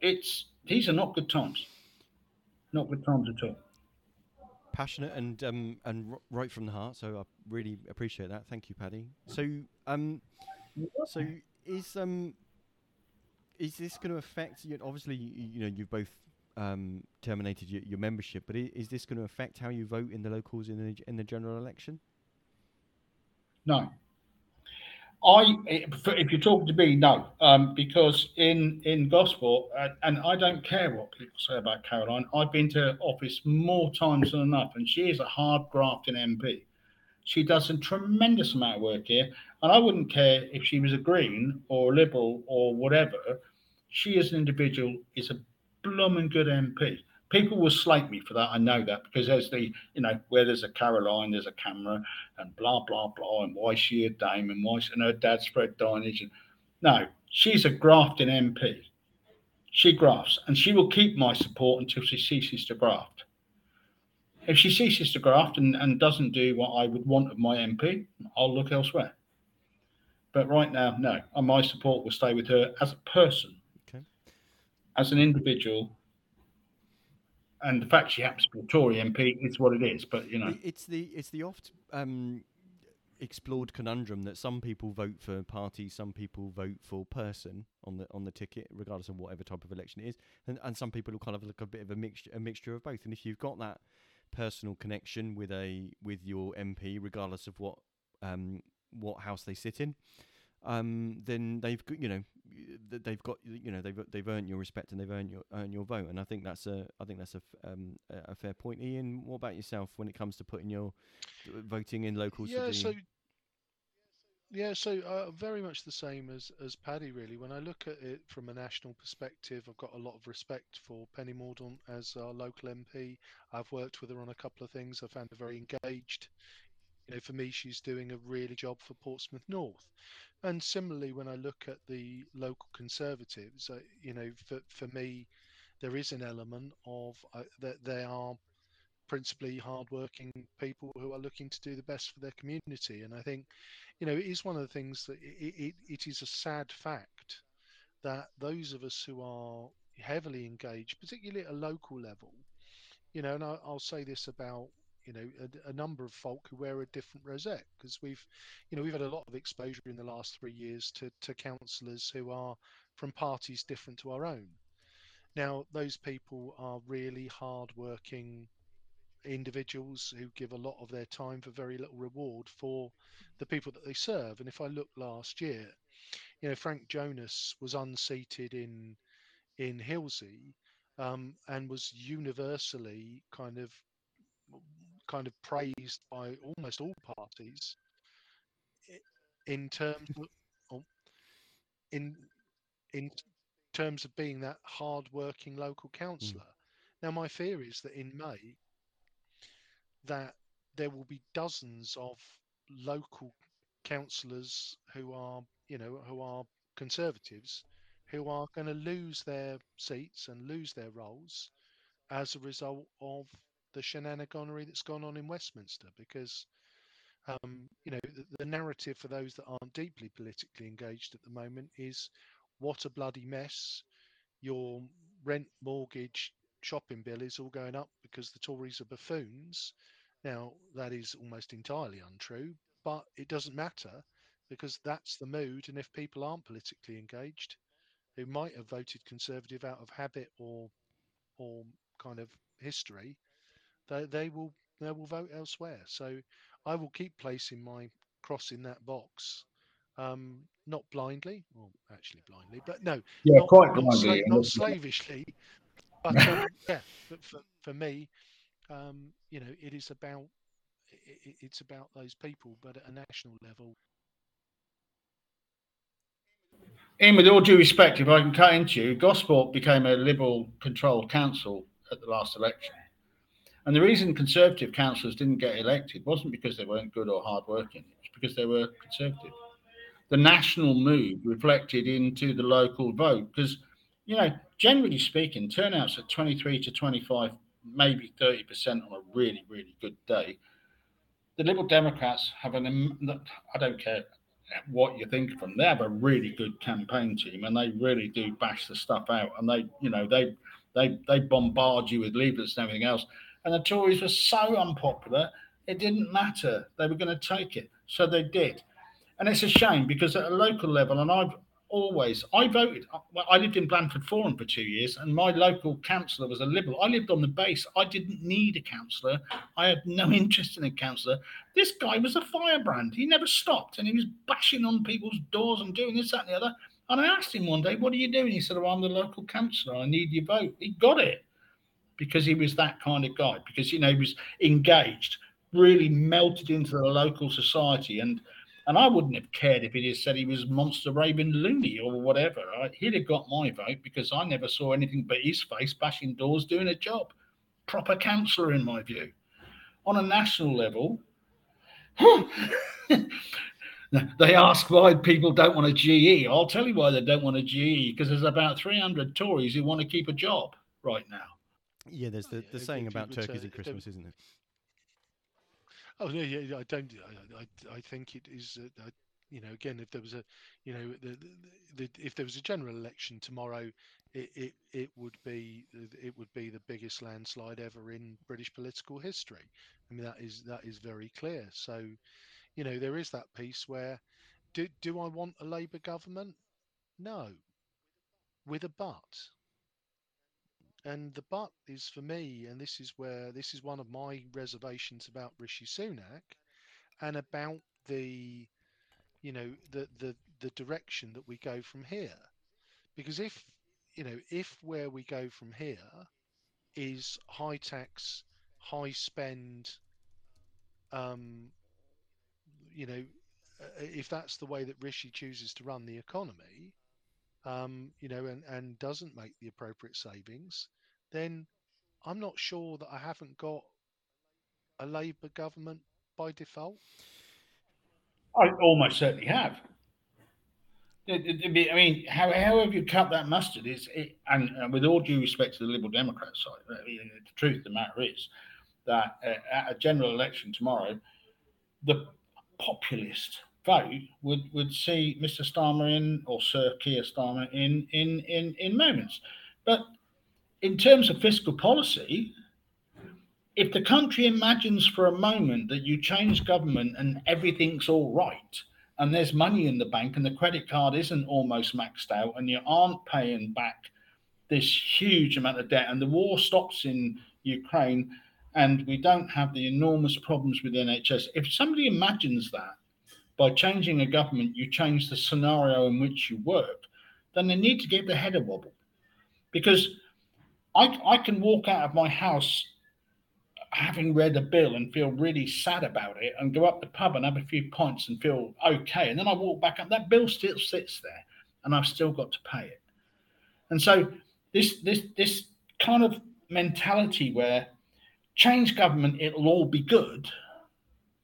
It's these are not good times. Not good times at all. Passionate and um, and right from the heart. So I really appreciate that. Thank you, Paddy. So um, so is um is this going to affect you? Obviously, you know you've both um, terminated your, your membership, but is, is this going to affect how you vote in the locals in the in the general election? No. I, if you're talking to me, no, um, because in in Gosport, uh, and I don't care what people say about Caroline. I've been to her office more times than enough, and she is a hard grafting MP. She does a tremendous amount of work here, And I wouldn't care if she was a Green or a Liberal or whatever. She, as an individual, is a blooming good MP. People will slate me for that. I know that because there's the, you know, where there's a Caroline, there's a camera, and blah blah blah, and why she a dame, and why she, and her dad spread Dinenage. And no, she's a grafting MP. She grafts, and she will keep my support until she ceases to graft. If she ceases to graft and, and doesn't do what I would want of my MP, I'll look elsewhere. But right now, no. And my support will stay with her as a person. As an individual. And the fact she happens to be a Tory MP is what it is. But you know, It's the it's the oft um, explored conundrum that some people vote for party, some people vote for person on the on the ticket, regardless of whatever type of election it is, and and some people will kind of look a bit of a mixture a mixture of both. And if you've got that personal connection with a with your MP, regardless of what um, what house they sit in, um, then they've you know they've got you know they've they've earned your respect and they've earned your earned your vote. And I think that's a I think that's a um, a fair point. Ian, what about yourself when it comes to putting your voting in locals? to Yeah, so yeah, so uh, very much the same as as Paddy. Really, when I look at it from a national perspective, I've got a lot of respect for Penny Mordaunt as our local MP. I've worked with her on a couple of things. I found her very engaged. You know, for me, she's doing a really job for Portsmouth North. And similarly, when I look at the local Conservatives, uh, you know, for for me, there is an element of uh, that they are principally hardworking people who are looking to do the best for their community. And I think, you know, it is one of the things that it, it, it is a sad fact that those of us who are heavily engaged, particularly at a local level, you know, and I, I'll say this about you know a, a number of folk who wear a different rosette because we've you know we've had a lot of exposure in the last three years to to councillors who are from parties different to our own. Now those people are really hard working individuals who give a lot of their time for very little reward for the people that they serve. And if i look last year you know frank jonas was unseated in in Hilsea um, and was universally kind of kind of praised by almost all parties in terms of oh, in in terms of being that hard-working local councillor. Hmm. Now, my fear is that in May, that there will be dozens of local councillors who are, you know, who are conservatives, who are going to lose their seats and lose their roles as a result of the shenaniganery that's gone on in Westminster. Because, um, you know, the, the narrative for those that aren't deeply politically engaged at the moment is what a bloody mess. Your rent, mortgage, shopping bill is all going up because the Tories are buffoons. Now, that is almost entirely untrue, but it doesn't matter because that's the mood. And if people aren't politically engaged, who might have voted Conservative out of habit or or kind of history, they, they will they will vote elsewhere. So I will keep placing my cross in that box, um, not blindly, well, actually blindly, but no, yeah, not, quite not, blindly. sla- not slavishly, but um, yeah, but for, for me, um, you know, it is about it's about those people, but at a national level, In with all due respect, if I can cut into you, Gosport became a Liberal controlled council at the last election. And the reason Conservative councillors didn't get elected wasn't because they weren't good or hardworking, it's because they were Conservative. The national mood reflected into the local vote because, you know, generally speaking, turnouts at 23 to 25, maybe 30% on a really, really good day. The Liberal Democrats have an, I don't care what you think of them. They have a really good campaign team, and they really do bash the stuff out. And they, you know, they they they bombard you with leaflets and everything else. And the Tories were so unpopular, it didn't matter. They were going to take it, so they did. And it's a shame because at a local level, and I've always I voted. well, I lived in Blandford Forum for two years, and my local councillor was a Liberal. I lived on the base. I didn't need a councillor. I had no interest in a councillor. This guy was a firebrand. He never stopped, and he was bashing on people's doors and doing this, that, and the other. And I asked him one day, "What are you doing?" He said, "Oh, I'm the local councillor. I need your vote." He got it because he was that kind of guy. Because you know he was engaged, really melted into the local society, and And I wouldn't have cared if he'd have said he was monster raving loony or whatever. He'd have got my vote because I never saw anything but his face bashing doors doing a job. Proper councillor, in my view. On a national level, they ask why people don't want a GE. I'll tell you why they don't want a GE because there's about 300 Tories who want to keep a job right now. Yeah, there's the, the saying about turkeys at Christmas, isn't it? Oh yeah, yeah. I don't. I, I, I think it is. Uh, you know, again, if there was a, you know, the, the, the, if there was a general election tomorrow, it, it it would be it would be the biggest landslide ever in British political history. I mean, that is that is very clear. So, you know, there is that piece where, do do I want a Labour government? No. With a but. And the but is for me, and this is where this is one of my reservations about Rishi Sunak and about the you know the the the direction that we go from here. Because if you know, if where we go from here is high tax, high spend, um, you know, if that's the way that Rishi chooses to run the economy, um, you know, and, and doesn't make the appropriate savings, then I'm not sure that I haven't got a Labour government by default. I almost certainly have. I mean, how, have you cut that mustard? Is it, and, with all due respect to the Liberal Democrat side, the truth of the matter is that uh, at a general election tomorrow, the populist vote would, would see Mr. Starmer in or Sir Keir Starmer in in in in moments. But in terms of fiscal policy, if the country imagines for a moment that you change government and everything's all right, and there's money in the bank and the credit card isn't almost maxed out and you aren't paying back this huge amount of debt and the war stops in Ukraine and we don't have the enormous problems with the NHS. If somebody imagines that by changing a government, you change the scenario in which you work, then they need to give the head a wobble. Because I, I can walk out of my house having read a bill and feel really sad about it and go up the pub and have a few pints and feel okay. And then I walk back up, that bill still sits there and I've still got to pay it. And so this this this kind of mentality where change government, it'll all be good,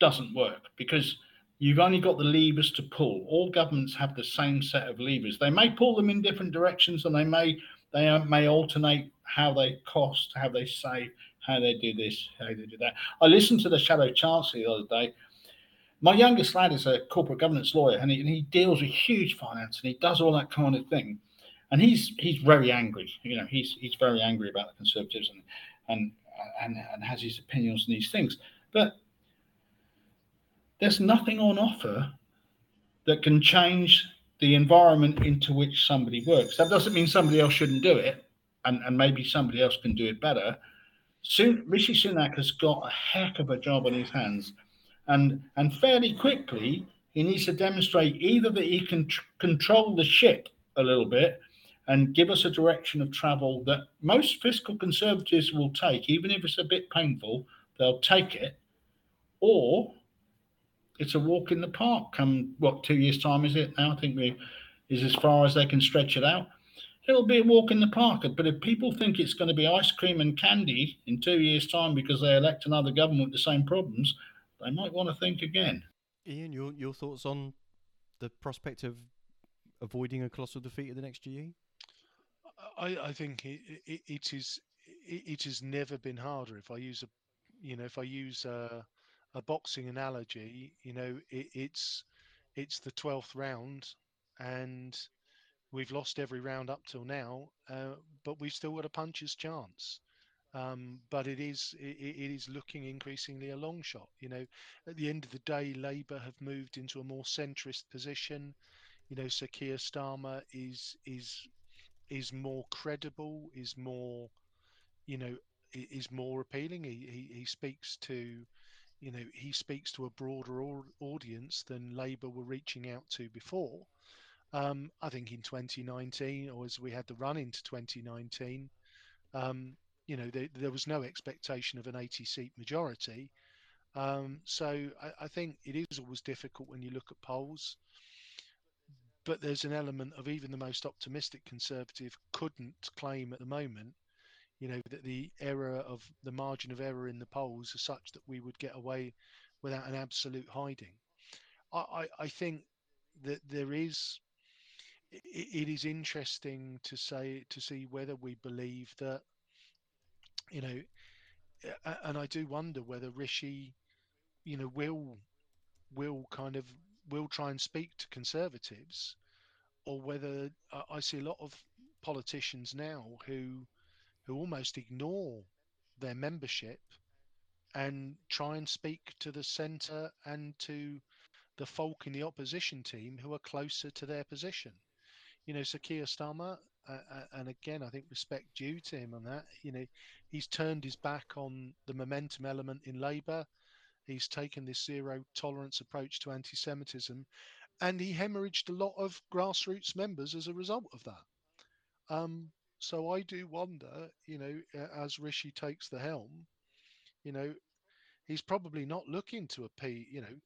doesn't work because you've only got the levers to pull. All governments have the same set of levers. They may pull them in different directions and they may they may alternate how they cost, how they save, how they do this, how they do that. I listened to the Shadow Chancellor the other day. My youngest lad is a corporate governance lawyer, and he, and he deals with huge finance, and he does all that kind of thing. And he's he's very angry. You know, he's he's very angry about the Conservatives and and and, and has his opinions on these things. But there's nothing on offer that can change the environment into which somebody works. That doesn't mean somebody else shouldn't do it, and, and maybe somebody else can do it better. Soon, Rishi Sunak has got a heck of a job on his hands, and and fairly quickly he needs to demonstrate either that he can tr- control the ship a little bit and give us a direction of travel that most fiscal conservatives will take, even if it's a bit painful, they'll take it, or it's a walk in the park. Come what two years time is it now? I think we is as far as they can stretch it out. It'll be a walk in the park. But if people think it's going to be ice cream and candy in two years' time because they elect another government with the same problems, they might want to think again. Ian, your your thoughts on the prospect of avoiding a colossal defeat at the next GE? I, I think it, it, it is it, it, has never been harder. If I use a you know if I use a, a boxing analogy, you know it, it's it's the twelfth round and we've lost every round up till now, uh, but we've still got a puncher's chance. Um, but it is it, it is looking increasingly a long shot. You know, at the end of the day, Labour have moved into a more centrist position. You know, Sir Keir Starmer is is is more credible, is more, you know, is more appealing. He he, he speaks to, you know, he speaks to a broader audience than Labour were reaching out to before. Um, I think in 2019, or as we had the run into 2019, um, you know, there, there, was no expectation of an 80 seat majority. Um, so I, I, think it is always difficult when you look at polls, but there's an element of even the most optimistic conservative couldn't claim at the moment, you know, that the error of the margin of error in the polls is such that we would get away without an absolute hiding. I, I, I think that there is it, it is interesting to say to see whether we believe that you know and I do wonder whether Rishi you know will will kind of will try and speak to conservatives or whether I see a lot of politicians now who who almost ignore their membership and try and speak to the centre and to the folk in the opposition team who are closer to their position. You know, so Keir Starmer, uh, uh, and again, I think respect due to him on that. You know, he's turned his back on the momentum element in Labour. He's taken this zero tolerance approach to anti Semitism, and he hemorrhaged a lot of grassroots members as a result of that. Um, so I do wonder, you know, as Rishi takes the helm, you know, he's probably not looking to appease. You know,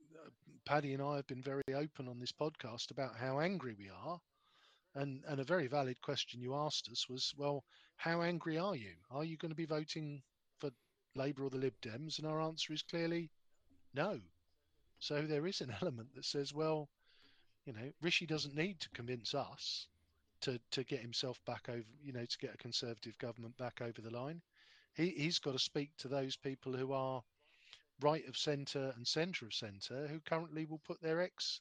Paddy and I have been very open on this podcast about how angry we are. And, and a very valid question you asked us was, well, how angry are you? Are you going to be voting for Labour or the Lib Dems? And our answer is clearly no. So there is an element that says, well, you know, Rishi doesn't need to convince us to, to get himself back over, you know, to get a Conservative government back over the line. He, he's got to speak to those people who are right of centre and centre of centre who currently will put their ex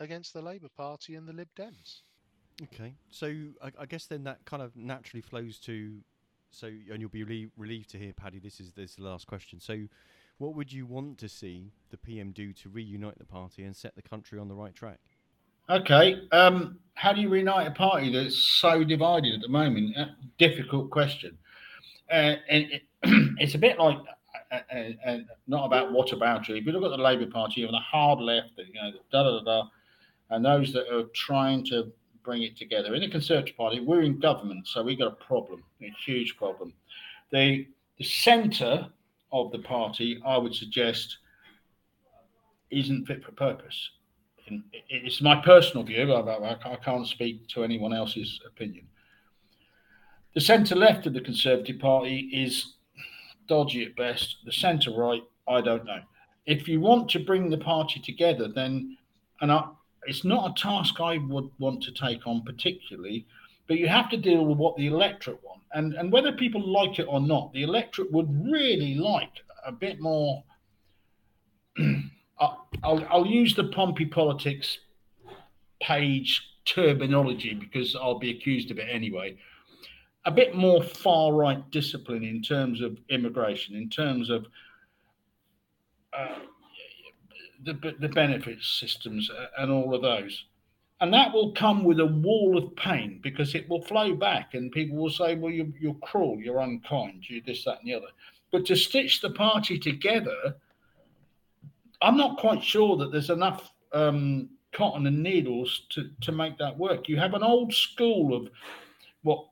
against the Labour Party and the Lib Dems. Okay, so I, I guess then that kind of naturally flows to, so and you'll be relieved to hear, Paddy. This is this is the last question. So, what would you want to see the PM do to reunite the party and set the country on the right track? Okay, um, how do you reunite a party that's so divided at the moment? Uh, difficult question, uh, and it, it's a bit like and, and not about what about you. If you look at the Labour Party, you have the hard left, you know, da da da da, and those that are trying to bring it together. In the Conservative Party, we're in government, so we've got a problem, a huge problem. The the centre of the party, I would suggest, isn't fit for purpose. It's my personal view. I can't speak to anyone else's opinion. The centre left of the Conservative Party is dodgy at best. The centre right, I don't know. If you want to bring the party together, then, and I, it's not a task I would want to take on particularly, but you have to deal with what the electorate want. And, and whether people like it or not, the electorate would really like a bit more. I'll, I'll use the Pompey politics page terminology because I'll be accused of it anyway a bit more far right discipline in terms of immigration, in terms of uh, the, the benefits systems and all of those. And that will come with a wall of pain because it will flow back and people will say, well, you're, you're cruel, you're unkind, you this, that, and the other. But to stitch the party together, I'm not quite sure that there's enough um, cotton and needles to, to make that work. You have an old school of what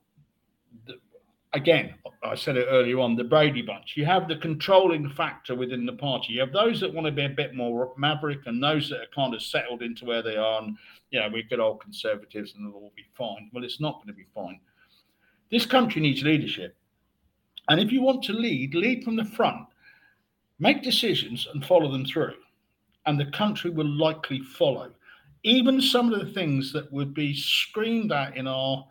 again, I said it earlier on, the Brady Bunch. You have the controlling factor within the party. You have those that want to be a bit more maverick and those that are kind of settled into where they are. And, you know, we're good old conservatives and it'll all be fine. Well, it's not going to be fine. This country needs leadership. And if you want to lead, lead from the front. Make decisions and follow them through. And the country will likely follow. Even some of the things that would be screamed at in our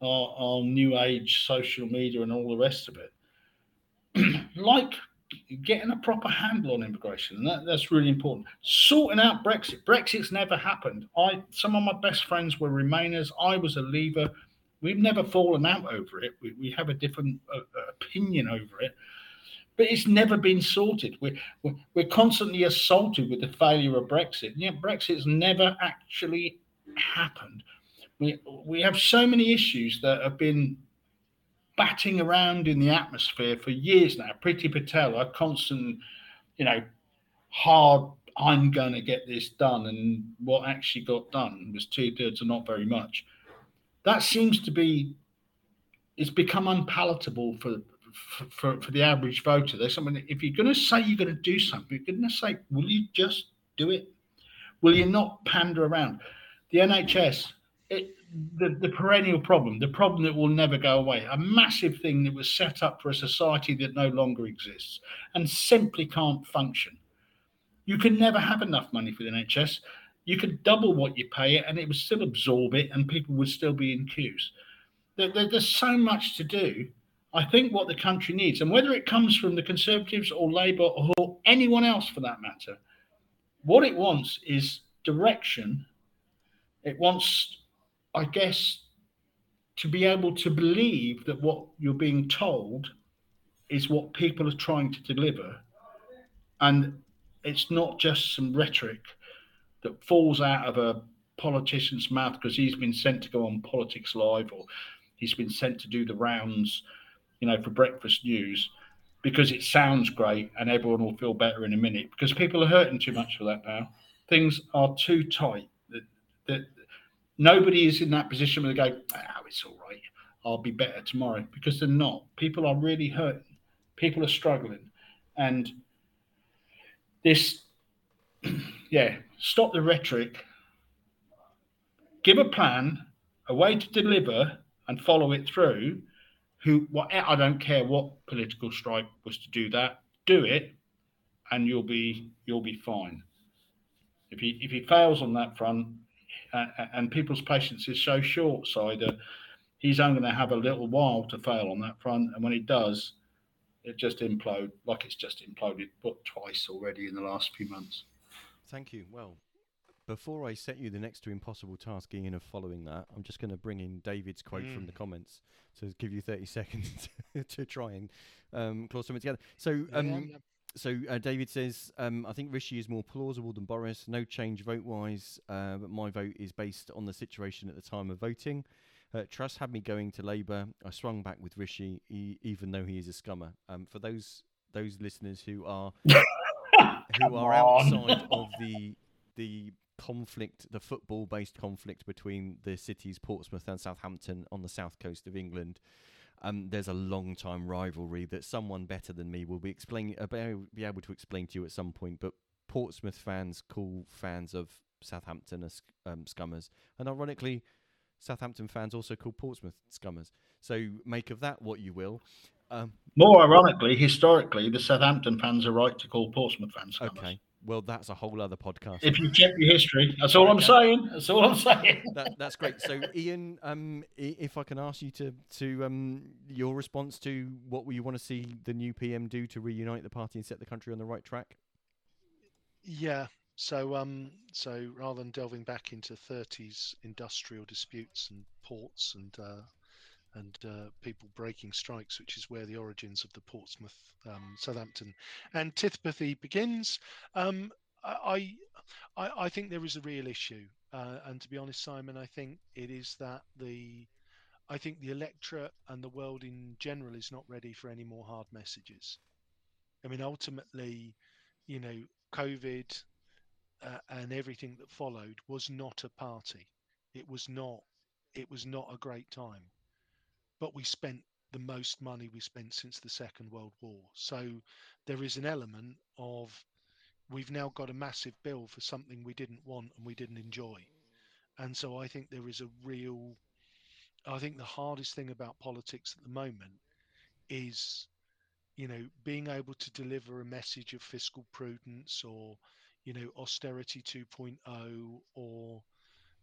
our, our new age social media and all the rest of it, like getting a proper handle on immigration. And that, that's really important. Sorting out Brexit. Brexit's never happened. I some of my best friends were Remainers. I was a Leaver. We've never fallen out over it. We, we have a different uh, uh opinion over it, but it's never been sorted. We're, we're, constantly assaulted with the failure of Brexit. And yet Brexit's never actually happened. We, we have so many issues that have been batting around in the atmosphere for years now. Priti Patel, a constant, you know, hard, I'm going to get this done. And what actually got done was two thirds or not very much. That seems to be, it's become unpalatable for, for, for, the average voter. There's something. If you're going to say you're going to do something, you're going to say, will you just do it? Will you not pander around? The NHS, it, the, the perennial problem, the problem that will never go away, a massive thing that was set up for a society that no longer exists and simply can't function. You can never have enough money for the NHS. You could double what you pay it and it would still absorb it and people would still be in queues. There, there, there's so much to do. I think what the country needs, and whether it comes from the Conservatives or Labour or anyone else for that matter, what it wants is direction. It wants, I guess, to be able to believe that what you're being told is what people are trying to deliver. And it's not just some rhetoric that falls out of a politician's mouth because he's been sent to go on Politics Live or he's been sent to do the rounds, you know, for breakfast news because it sounds great and everyone will feel better in a minute because people are hurting too much for that now. Things are too tight. That, that nobody is in that position where they go, oh, it's all right. I'll be better tomorrow because they're not. People are really hurting. People are struggling. And this, yeah, stop the rhetoric, give a plan, a way to deliver and follow it through who what I don't care what political stripe was to do that, do it, and you'll be you'll be fine. If he if he fails on that front, uh, and people's patience is so short sighted, he's only going to have a little while to fail on that front, and when he does, it just implode like it's just imploded, but twice already in the last few months. Thank you. Well, before I set you the next to impossible task, Ian, of following that, I'm just going to bring in David's quote mm. from the comments to give you 30 seconds to try and um, claw something together. So, um, yeah, yeah. so uh, David says, um, I think Rishi is more plausible than Boris. No change vote wise, uh, but my vote is based on the situation at the time of voting. Uh, Truss had me going to Labour. I swung back with Rishi, e- even though he is a scummer. Um, for those those listeners who are who are outside of the the conflict, the football based conflict between the cities Portsmouth and Southampton on the south coast of England. Um, there's a long time rivalry that someone better than me will be explaining, uh, be able to explain to you at some point. But Portsmouth fans call fans of Southampton as um, scummers, and ironically, Southampton fans also call Portsmouth scummers. So make of that what you will. Um, More ironically, historically, the Southampton fans are right to call Portsmouth fans scummers. Okay, well, that's a whole other podcast. If you check your history, that's all I'm saying. That's all I'm saying. That, that's great. So, Ian, um, if I can ask you to to um, your response to what you want to see the new PM do to reunite the party and set the country on the right track. Yeah. So, um, so rather than delving back into 30s industrial disputes and ports and uh, and uh, people breaking strikes, which is where the origins of the Portsmouth, um, Southampton antipathy begins. Um, I, I, I think there is a real issue, uh, and to be honest, Simon, I think it is that the, I think the electorate and the world in general is not ready for any more hard messages. I mean, ultimately, you know, COVID uh, and everything that followed was not a party. It was not. It was not a great time but we spent the most money we spent since the Second World War. So there is an element of we've now got a massive bill for something we didn't want and we didn't enjoy. And so I think there is a real, I think the hardest thing about politics at the moment is, you know, being able to deliver a message of fiscal prudence or, you know, austerity 2.0 or,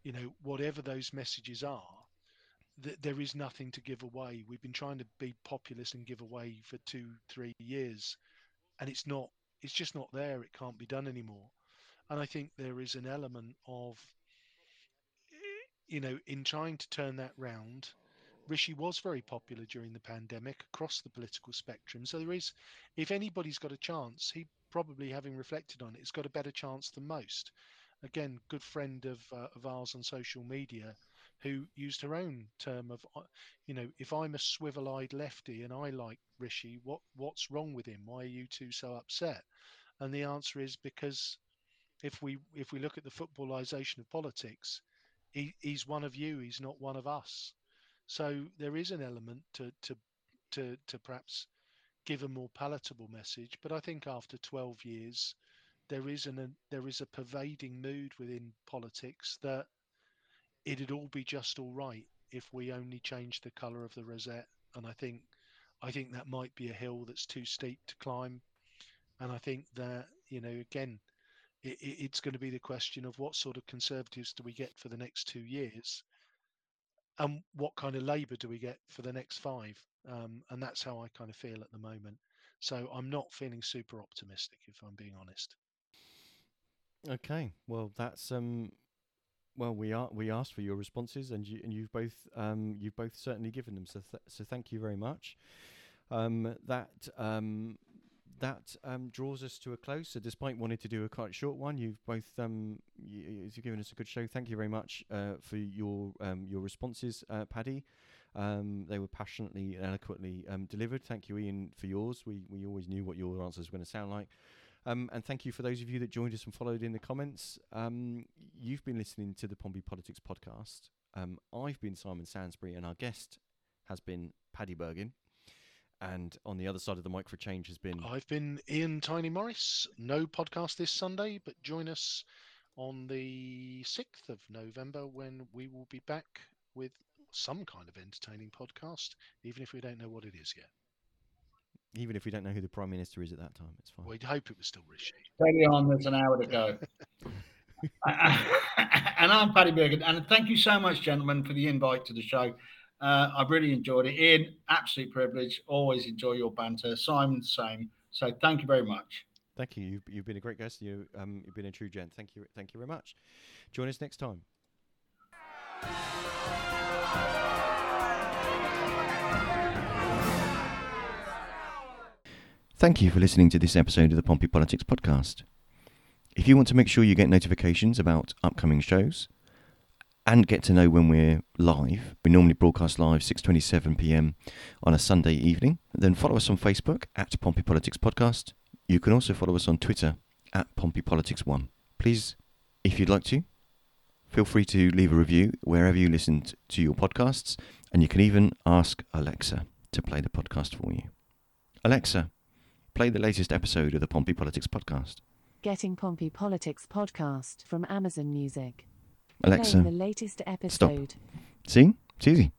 you know, whatever those messages are th- there is nothing to give away. We've been trying to be populist and give away for two, three years, and it's not. It's just not there. It can't be done anymore. And I think there is an element of, you know, in trying to turn that round. Rishi was very popular during the pandemic across the political spectrum. So there is, if anybody's got a chance, he probably, having reflected on it, has got a better chance than most. Again, good friend of uh, of ours on social media who used her own term of, you know, if I'm a swivel-eyed lefty and I like Rishi, what what's wrong with him? Why are you two so upset? And the answer is because if we if we look at the footballization of politics, he, he's one of you. He's not one of us. So there is an element to to to to perhaps give a more palatable message. But I think after 12 years, there is an a, there is a pervading mood within politics that it'd all be just all right if we only changed the colour of the rosette. And I think I think that might be a hill that's too steep to climb. And I think that you know again, it, it's going to be the question of what sort of conservatives do we get for the next two years, and what kind of Labour do we get for the next five. Um, and that's how I kind of feel at the moment. So I'm not feeling super optimistic, if I'm being honest. Okay, well that's um, well we are we asked for your responses and you and you've both um you've both certainly given them so th- so thank you very much. Um, that um that um, draws us to a close. So, despite wanting to do a quite short one, you've both um, you, you've given us a good show. Thank you very much uh, for your um, your responses, uh, Paddy. Um, they were passionately and eloquently um, delivered. Thank you, Ian, for yours. We we always knew what your answers were going to sound like. Um, and thank you for those of you that joined us and followed in the comments. Um, you've been listening to the Pompey Politics podcast. Um, I've been Simon Sansbury, and our guest has been Paddy Bergin. And on the other side of the mic for change has been. I've been Ian Tiny Morris. No podcast this Sunday, but join us on the 6th of November when we will be back with some kind of entertaining podcast, even if we don't know what it is yet. Even if we don't know who the Prime Minister is at that time, it's fine. We'd hope it was still Rishi. Steady on, there's an hour to go. and I'm Paddy Bergin. And thank you so much, gentlemen, for the invite to the show. Uh, I've really enjoyed it. Ian, absolute privilege. Always enjoy your banter. Simon, same. So thank you very much. Thank you. You've, you've been a great guest. You, um, you've been a true gent. Thank you. Thank you very much. Join us next time. Thank you for listening to this episode of the Pompey Politics Podcast. If you want to make sure you get notifications about upcoming shows and get to know when we're live, we normally broadcast live 6:27 p.m. on a Sunday evening, then follow us on Facebook at Pompey Politics Podcast. You can also follow us on Twitter at Pompey Politics One. Please, if you'd like to, feel free to leave a review wherever you listen to your podcasts, and you can even ask Alexa to play the podcast for you. Alexa, play the latest episode of the Pompey Politics Podcast. Getting Pompey Politics podcast from Amazon Music. Alexa, Playing the latest episode. Stop. see? It's easy.